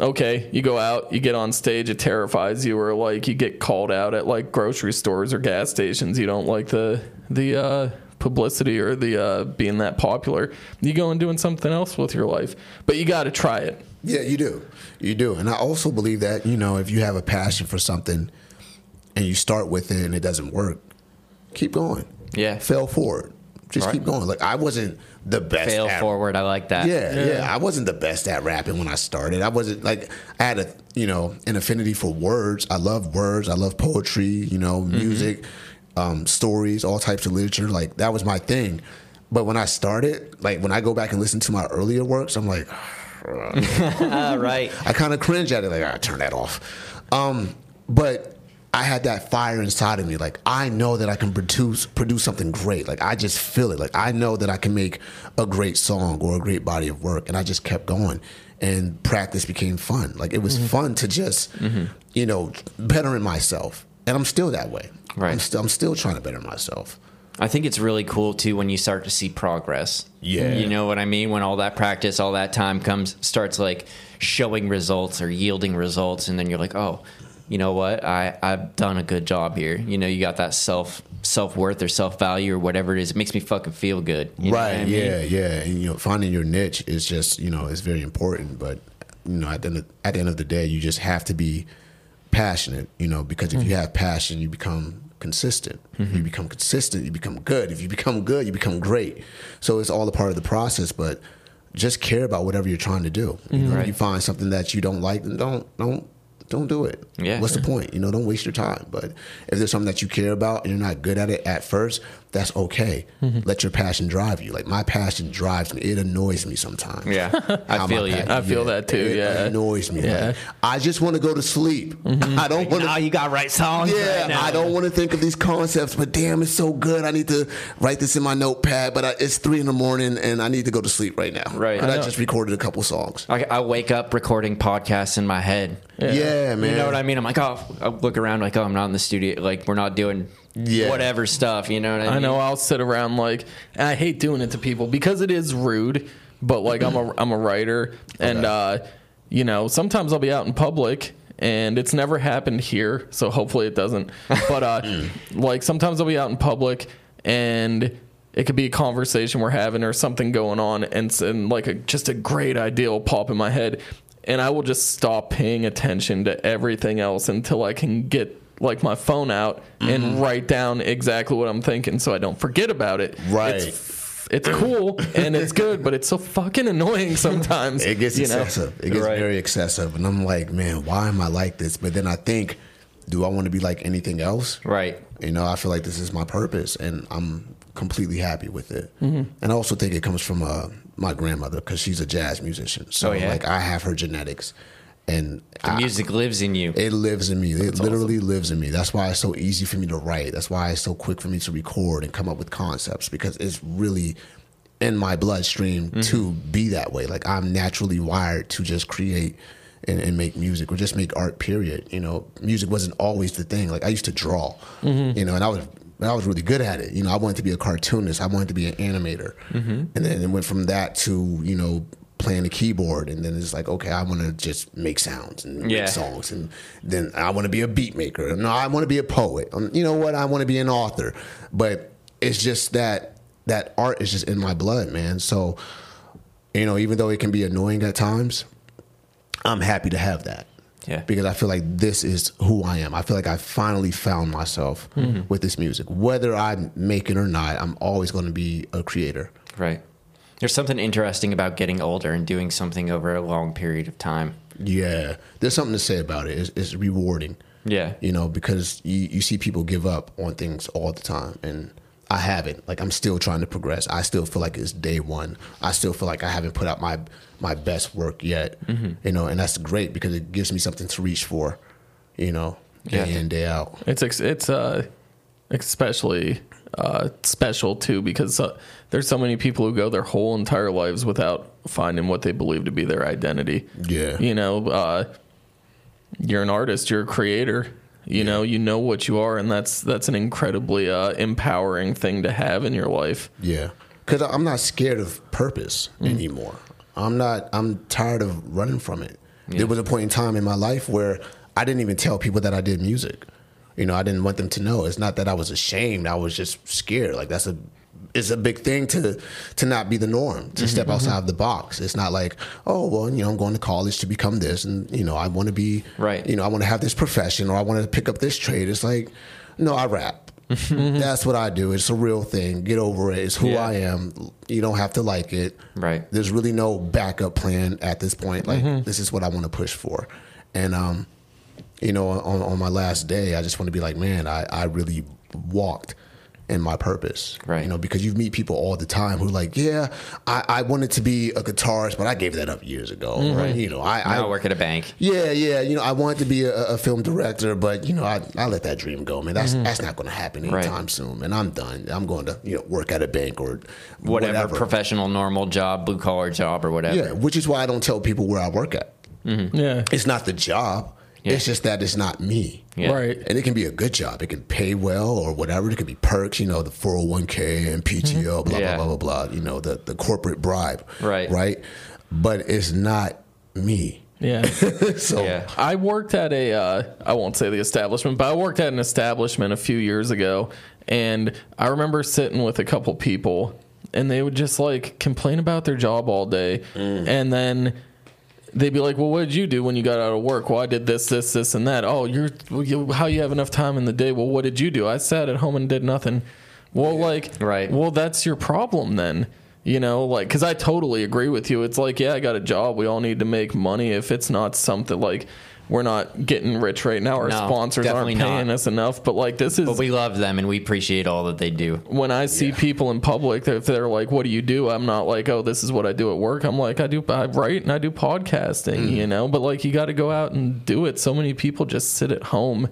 Okay, you go out, you get on stage, it terrifies you, or like you get called out at like grocery stores or gas stations. You don't like the the uh, publicity or the uh, being that popular. You go and doing something else with your life, but you got to try it. Yeah, you do. You do. And I also believe that, you know, if you have a passion for something and you start with it and it doesn't work, keep going. Yeah. Fail forward. Just Right. keep going. Like I wasn't the best Fail at forward. I like that. Yeah, yeah, I wasn't the best at rapping when I started. I wasn't like I had a you know an affinity for words. I love words. I love poetry. You know, music, um, stories, all types of literature. Like that was my thing. But when I started, like when I go back and listen to my earlier works, I'm like, Ah, right. I kind of cringe at it. Like, I turn that off. Um, but I had that fire inside of me. Like, I know that I can produce produce something great. Like, I just feel it. Like, I know that I can make a great song or a great body of work. And I just kept going. And practice became fun. Like, it was Mm-hmm. fun to just, you know, bettering myself. And I'm still that way. Right. I'm still I'm still trying to better myself. I think it's really cool too when you start to see progress. Yeah. You know what I mean? When all that practice, all that time comes, starts like showing results or yielding results, and then you're like, oh, you know what? I I've done a good job here. You know, you got that self self worth or self value or whatever it is. It makes me fucking feel good. You know what right I mean? yeah yeah and you know finding your niche is just you know is very important but you know at the end of, at the end of the day you just have to be passionate you know because if you mm-hmm. have passion you become consistent you mm-hmm. become consistent you become good if you become good you become great so it's all a part of the process but just care about whatever you're trying to do you mm-hmm. know if Right. you find something that you don't like then don't don't don't do it. Yeah. what's the point? You know don't waste your time. But if there's something that you care about and you're not good at it at first that's okay mm-hmm. let your passion drive you like my passion drives me it annoys me sometimes Yeah. I feel you. passion- I feel that too, it yeah. annoys me Yeah. like, i just want to go to sleep mm-hmm. i don't want Now to you got right songs. yeah, right now. I don't want to think of these concepts, but damn, it's so good. I need to write this in my notepad, but I, it's three in the morning and I need to go to sleep right now. Right. But I I, just recorded a couple songs. I, I wake up recording podcasts in my head. Yeah, man. You know what I mean? I'm like, oh, I look around like, oh, I'm not in the studio. Like, we're not doing Yeah. whatever stuff. You know what I mean? I know I'll sit around like and I hate doing it to people because it is rude, but like I'm a I'm a writer and Okay. uh you know, sometimes I'll be out in public and it's never happened here, so hopefully it doesn't. But uh like sometimes I'll be out in public and it could be a conversation we're having or something going on and, and like a, just a great idea will pop in my head and I will just stop paying attention to everything else until I can get like my phone out Mm-hmm. and write down exactly what I'm thinking so I don't forget about it. Right. It's, it's cool and it's good, but it's so fucking annoying sometimes. It gets you know? excessive. It gets Right. very excessive. And I'm like, man, why am I like this? But then I think, do I want to be like anything else? Right. You know, I feel like this is my purpose and I'm completely happy with it. Mm-hmm. And I also think it comes from uh, my grandmother because she's a jazz musician. So, Oh, yeah? like, I have her genetics. And The I- music lives in you. it lives in me. It literally lives in me. That's why it's so easy for me to write. That's why it's so quick for me to record and come up with concepts because it's really in my bloodstream mm-hmm. to be that way. Like I'm naturally wired to just create and, and make music or just make art. Period. You know, music wasn't always the thing. Like I used to draw. Mm-hmm. You know, and I was. I was really good at it. You know, I wanted to be a cartoonist. I wanted to be an animator, mm-hmm. and then it went from that to you know playing the keyboard, and then it's like, okay, I want to just make sounds and Yeah. make songs, and then I want to be a beat maker. No, I want to be a poet. Um, you know what? I want to be an author. But it's just that that art is just in my blood, man. So, you know, even though it can be annoying at times, I'm happy to have that. Yeah. Because I feel like this is who I am. I feel like I finally found myself Mm-hmm. with this music. Whether I make it or not, I'm always going to be a creator. Right. There's something interesting about getting older and doing something over a long period of time. Yeah, there's something to say about it. It's, it's rewarding. Yeah. you know, because you, you see people give up on things all the time, and I haven't. Like I'm still trying to progress. I still feel like it's day one. I still feel like I haven't put out my my best work yet. Mm-hmm. You know, and that's great because it gives me something to reach for. You know, day Yeah. in day out. It's ex- it's uh especially uh special too because uh, there's so many people who go their whole entire lives without finding what they believe to be their identity. Yeah. You know, uh you're an artist, you're a creator. You know, you know what you are and that's that's an incredibly uh empowering thing to have in your life. Yeah, because I'm not scared of purpose Mm. anymore. I'm not. I'm tired of running from it. There was a point in time in my life where I didn't even tell people that I did music. You know, I didn't want them to know. It's not that I was ashamed. I was just scared. Like that's a it's a big thing to to not be the norm, to step Mm-hmm, outside of the box. It's not like, oh well, you know, I'm going to college to become this and you know, I want to be Right. you know, I want to have this profession or I want to pick up this trade. It's like, no, I rap. That's what I do. It's a real thing. Get over it. It's who Yeah. I am. You don't have to like it. Right. There's really no backup plan at this point. Like Mm-hmm. this is what I want to push for. And um, you know, on, on my last day, I just want to be like, man, I, I really walked in my purpose. Right. You know, because you meet people all the time who are like, yeah, I, I wanted to be a guitarist, but I gave that up years ago. Right. You know, I, I I work at a bank. yeah, yeah. You know, I wanted to be a, a film director, but you know, I, I let that dream go, man. That's that's not going to happen Mm-hmm. Right. anytime soon, And I'm done. I'm going to you know work at a bank or Whatever, whatever. professional, normal job, blue collar job, or whatever. Yeah, which is why I don't tell people where I work at. Yeah. It's not the job. Yeah. It's just that it's not me. Yeah. Right. And it can be a good job. It can pay well or whatever. It could be perks, you know, the 401k and PTO, blah, Yeah. blah, blah, blah, blah. You know, the, the corporate bribe. Right. Right. But it's not me. Yeah. so, Yeah. I worked at a, uh, I won't say the establishment, but I worked at an establishment a few years ago. And I remember sitting with a couple people and they would just like complain about their job all day. And then they'd be like, well, what did you do when you got out of work? Well, I did this, this, this, and that. Oh, you're, you, how you have enough time in the day? Well, what did you do? I sat at home and did nothing. Well, like, Right. well, that's your problem then. You know, like, because I totally agree with you. It's like, yeah, I got a job. We all need to make money. If it's not something like we're not getting rich right now, our No, sponsors aren't paying not. us enough. But like, this is But we love them and we appreciate all that they do. when I see people in public, if they're like, "What do you do?" I'm not like, "Oh, this is what I do at work." I'm like, "I do I write and I do podcasting," mm. you know. But like, you got to go out and do it. So many people just sit at home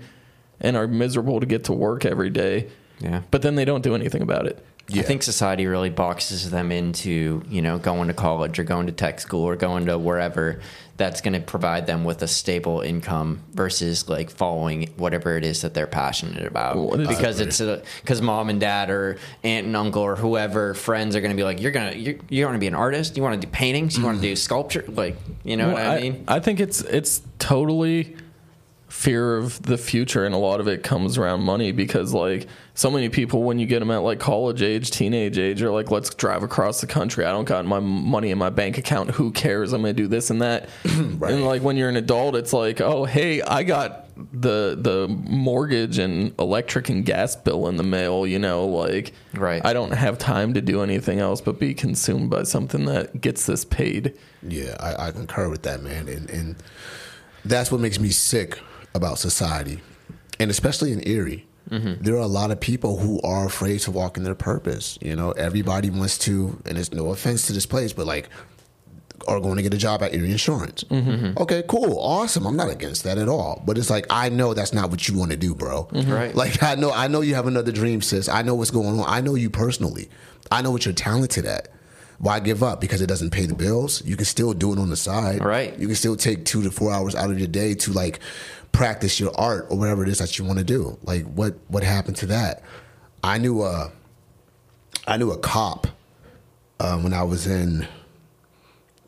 and are miserable to get to work every day. Yeah. But then they don't do anything about it. I think society really boxes them into, you know, going to college or going to tech school or going to wherever that's going to provide them with a stable income versus like following whatever it is that they're passionate about. Well, because it's because mom and dad or aunt and uncle or whoever friends are going to be like, you're gonna you you want to be an artist, you want to do paintings, you want to do mm. sculpture, like you know Well, what I, mean? I think it's it's totally fear of the future, and a lot of it comes around money because like so many people, when you get them at like college age, teenage age, are like, let's drive across the country. I don't got my money in my bank account. Who cares? I'm gonna do this and that. And like when you're an adult, it's like, oh hey, I got the the mortgage and electric and gas bill in the mail. You know, like Right. I don't have time to do anything else but be consumed by something that gets this paid. Yeah, I, I concur with that, man. And, and that's what makes me sick about society. And especially in Erie, Mm-hmm. there are a lot of people who are afraid to walk in their purpose. You know, everybody wants to, and it's no offense to this place, but like are going to get a job at Erie Insurance. Mm-hmm. Mm-hmm. Okay, cool, awesome. I'm not against that at all. But it's like I know that's not what you want to do, bro. Right. Like I know I know you have another dream, sis. I know what's going on. I know you personally. I know what you're talented at. Why give up? Because it doesn't pay the bills. You can still do it on the side. Right. You can still take two to four hours out of your day to like practice your art or whatever it is that you want to do. Like what what happened to that? I knew a I knew a cop uh, when I was in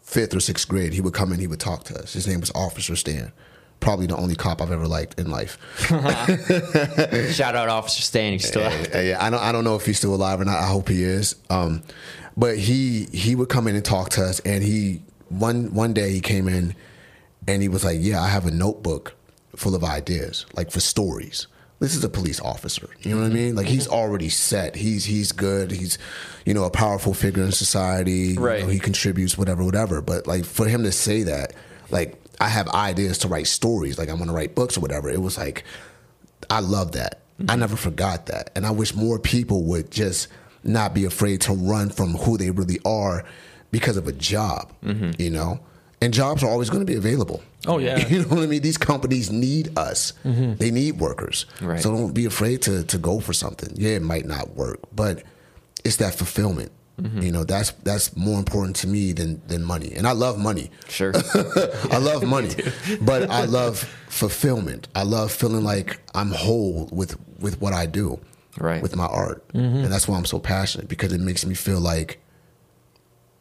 fifth or sixth grade. He would come in, he would talk to us. His name was Officer Stan. Probably the only cop I've ever liked in life. Shout out Officer Stan. He's still. Uh, yeah, I don't I don't know if he's still alive or not. I hope he is. Um, but he he would come in and talk to us, and he one one day he came in, and he was like, "Yeah, I have a notebook full of ideas, like for stories." This is a police officer. You know what I mean? Like he's mm-hmm. already set. He's he's good. He's you know a powerful figure in society. You Right. know, he contributes whatever whatever. But like for him to say that, like I have ideas to write stories. Like I want to write books or whatever. It was like I love that. Mm-hmm. I never forgot that. And I wish more people would just not be afraid to run from who they really are because of a job, mm-hmm. you know? And jobs are always going to be available. Oh, yeah. You know what I mean? These companies need us. Mm-hmm. They need workers. Right. So don't be afraid to to go for something. Yeah, it might not work, but it's that fulfillment. Mm-hmm. You know, that's that's more important to me than than money. And I love money. Sure. I love money, but I love fulfillment. I love feeling like I'm whole with with what I do, Right. With my art, mm-hmm. and that's why I'm so passionate because it makes me feel like,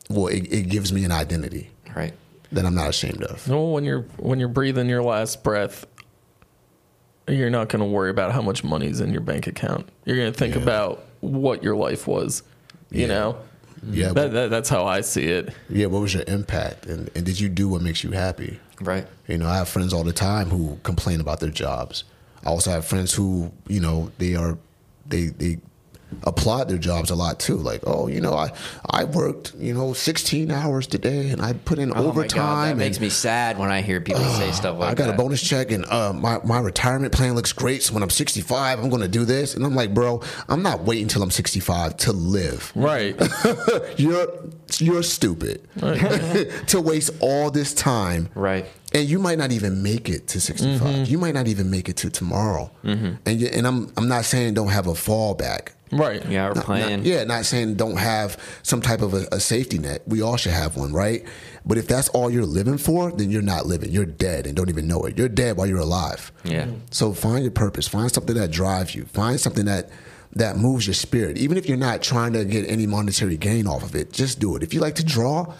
well, it, it gives me an identity right. That I'm not ashamed of. No, when you're when you're breathing your last breath, you're not going to worry about how much money's in your bank account. You're going to think Yeah. about what your life was. You Yeah. know, Yeah, that, that, that's how I see it. yeah. What was your impact, and, and did you do what makes you happy? Right. You know, I have friends all the time who complain about their jobs. I also have friends who, you know, they are they they applaud their jobs a lot too. Like, oh, you know, I I worked, you know, 16 hours today and I put in Oh my overtime. God, that and makes me sad when I hear people say stuff like I got that. a bonus check and uh, my, my retirement plan looks great. So when I'm 65, I'm going to do this. And I'm like, bro, I'm not waiting till I'm 65 to live. Right. You're you're stupid to waste all this time. Right. And you might not even make it to 65. You might not even make it to tomorrow. And and I'm I'm not saying don't have a fallback. Right. Yeah, we're Not- playing. not- yeah, not saying don't have some type of a, a safety net. We all should have one, right? But if that's all you're living for, then you're not living. You're dead and don't even know it. You're dead while you're alive. Yeah. Mm-hmm. So find your purpose. Find something that drives you. Find something that that moves your spirit. Even if you're not trying to get any monetary gain off of it, just do it. If you like to draw,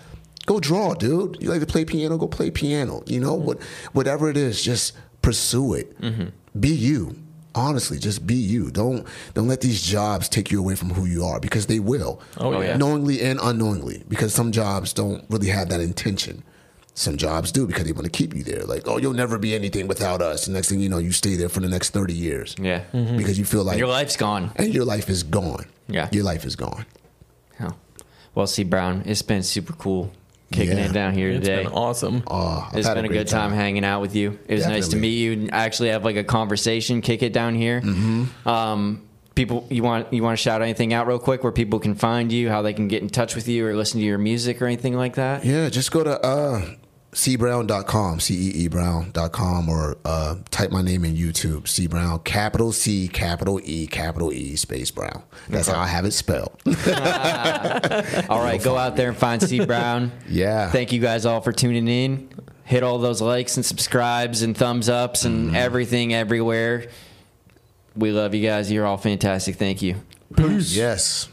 go draw, dude. You like to play piano, go play piano. You know, mm-hmm. what whatever it is, just pursue it. Mm-hmm. Be you. Honestly, just be you. Don't don't let these jobs take you away from who you are because they will. Oh, yeah. Knowingly and unknowingly. Because some jobs don't really have that intention. Some jobs do because they want to keep you there. Like, oh, you'll never be anything without us. And next thing you know, you stay there for the next 30 years. Yeah. Mm-hmm. Because you feel like Your life's gone. and your life is gone. Yeah. Your life is gone. Oh. Well, CEE, Brown, it's been super cool kicking Yeah. it down here It's today. been awesome. Oh, I've It's had been a, great good time. hanging out with you. It was nice to Definitely. meet you and actually have like a conversation, kick it down here. Mm-hmm. Um, people, you want you want to shout anything out real quick where people can find you, how they can get in touch with you or listen to your music or anything like that? Yeah, just go to uh, ceebrown.com, C-E-E brown.com, or uh, type my name in YouTube, CEE Brown, capital C, capital E, capital E, space Brown. That's how I have it spelled. All right, go out there and find CEE Brown. Yeah. Thank you guys all for tuning in. Hit all those likes and subscribes and thumbs ups and Mm-hmm. everything everywhere. We love you guys. You're all fantastic. Thank you. Peace. yes.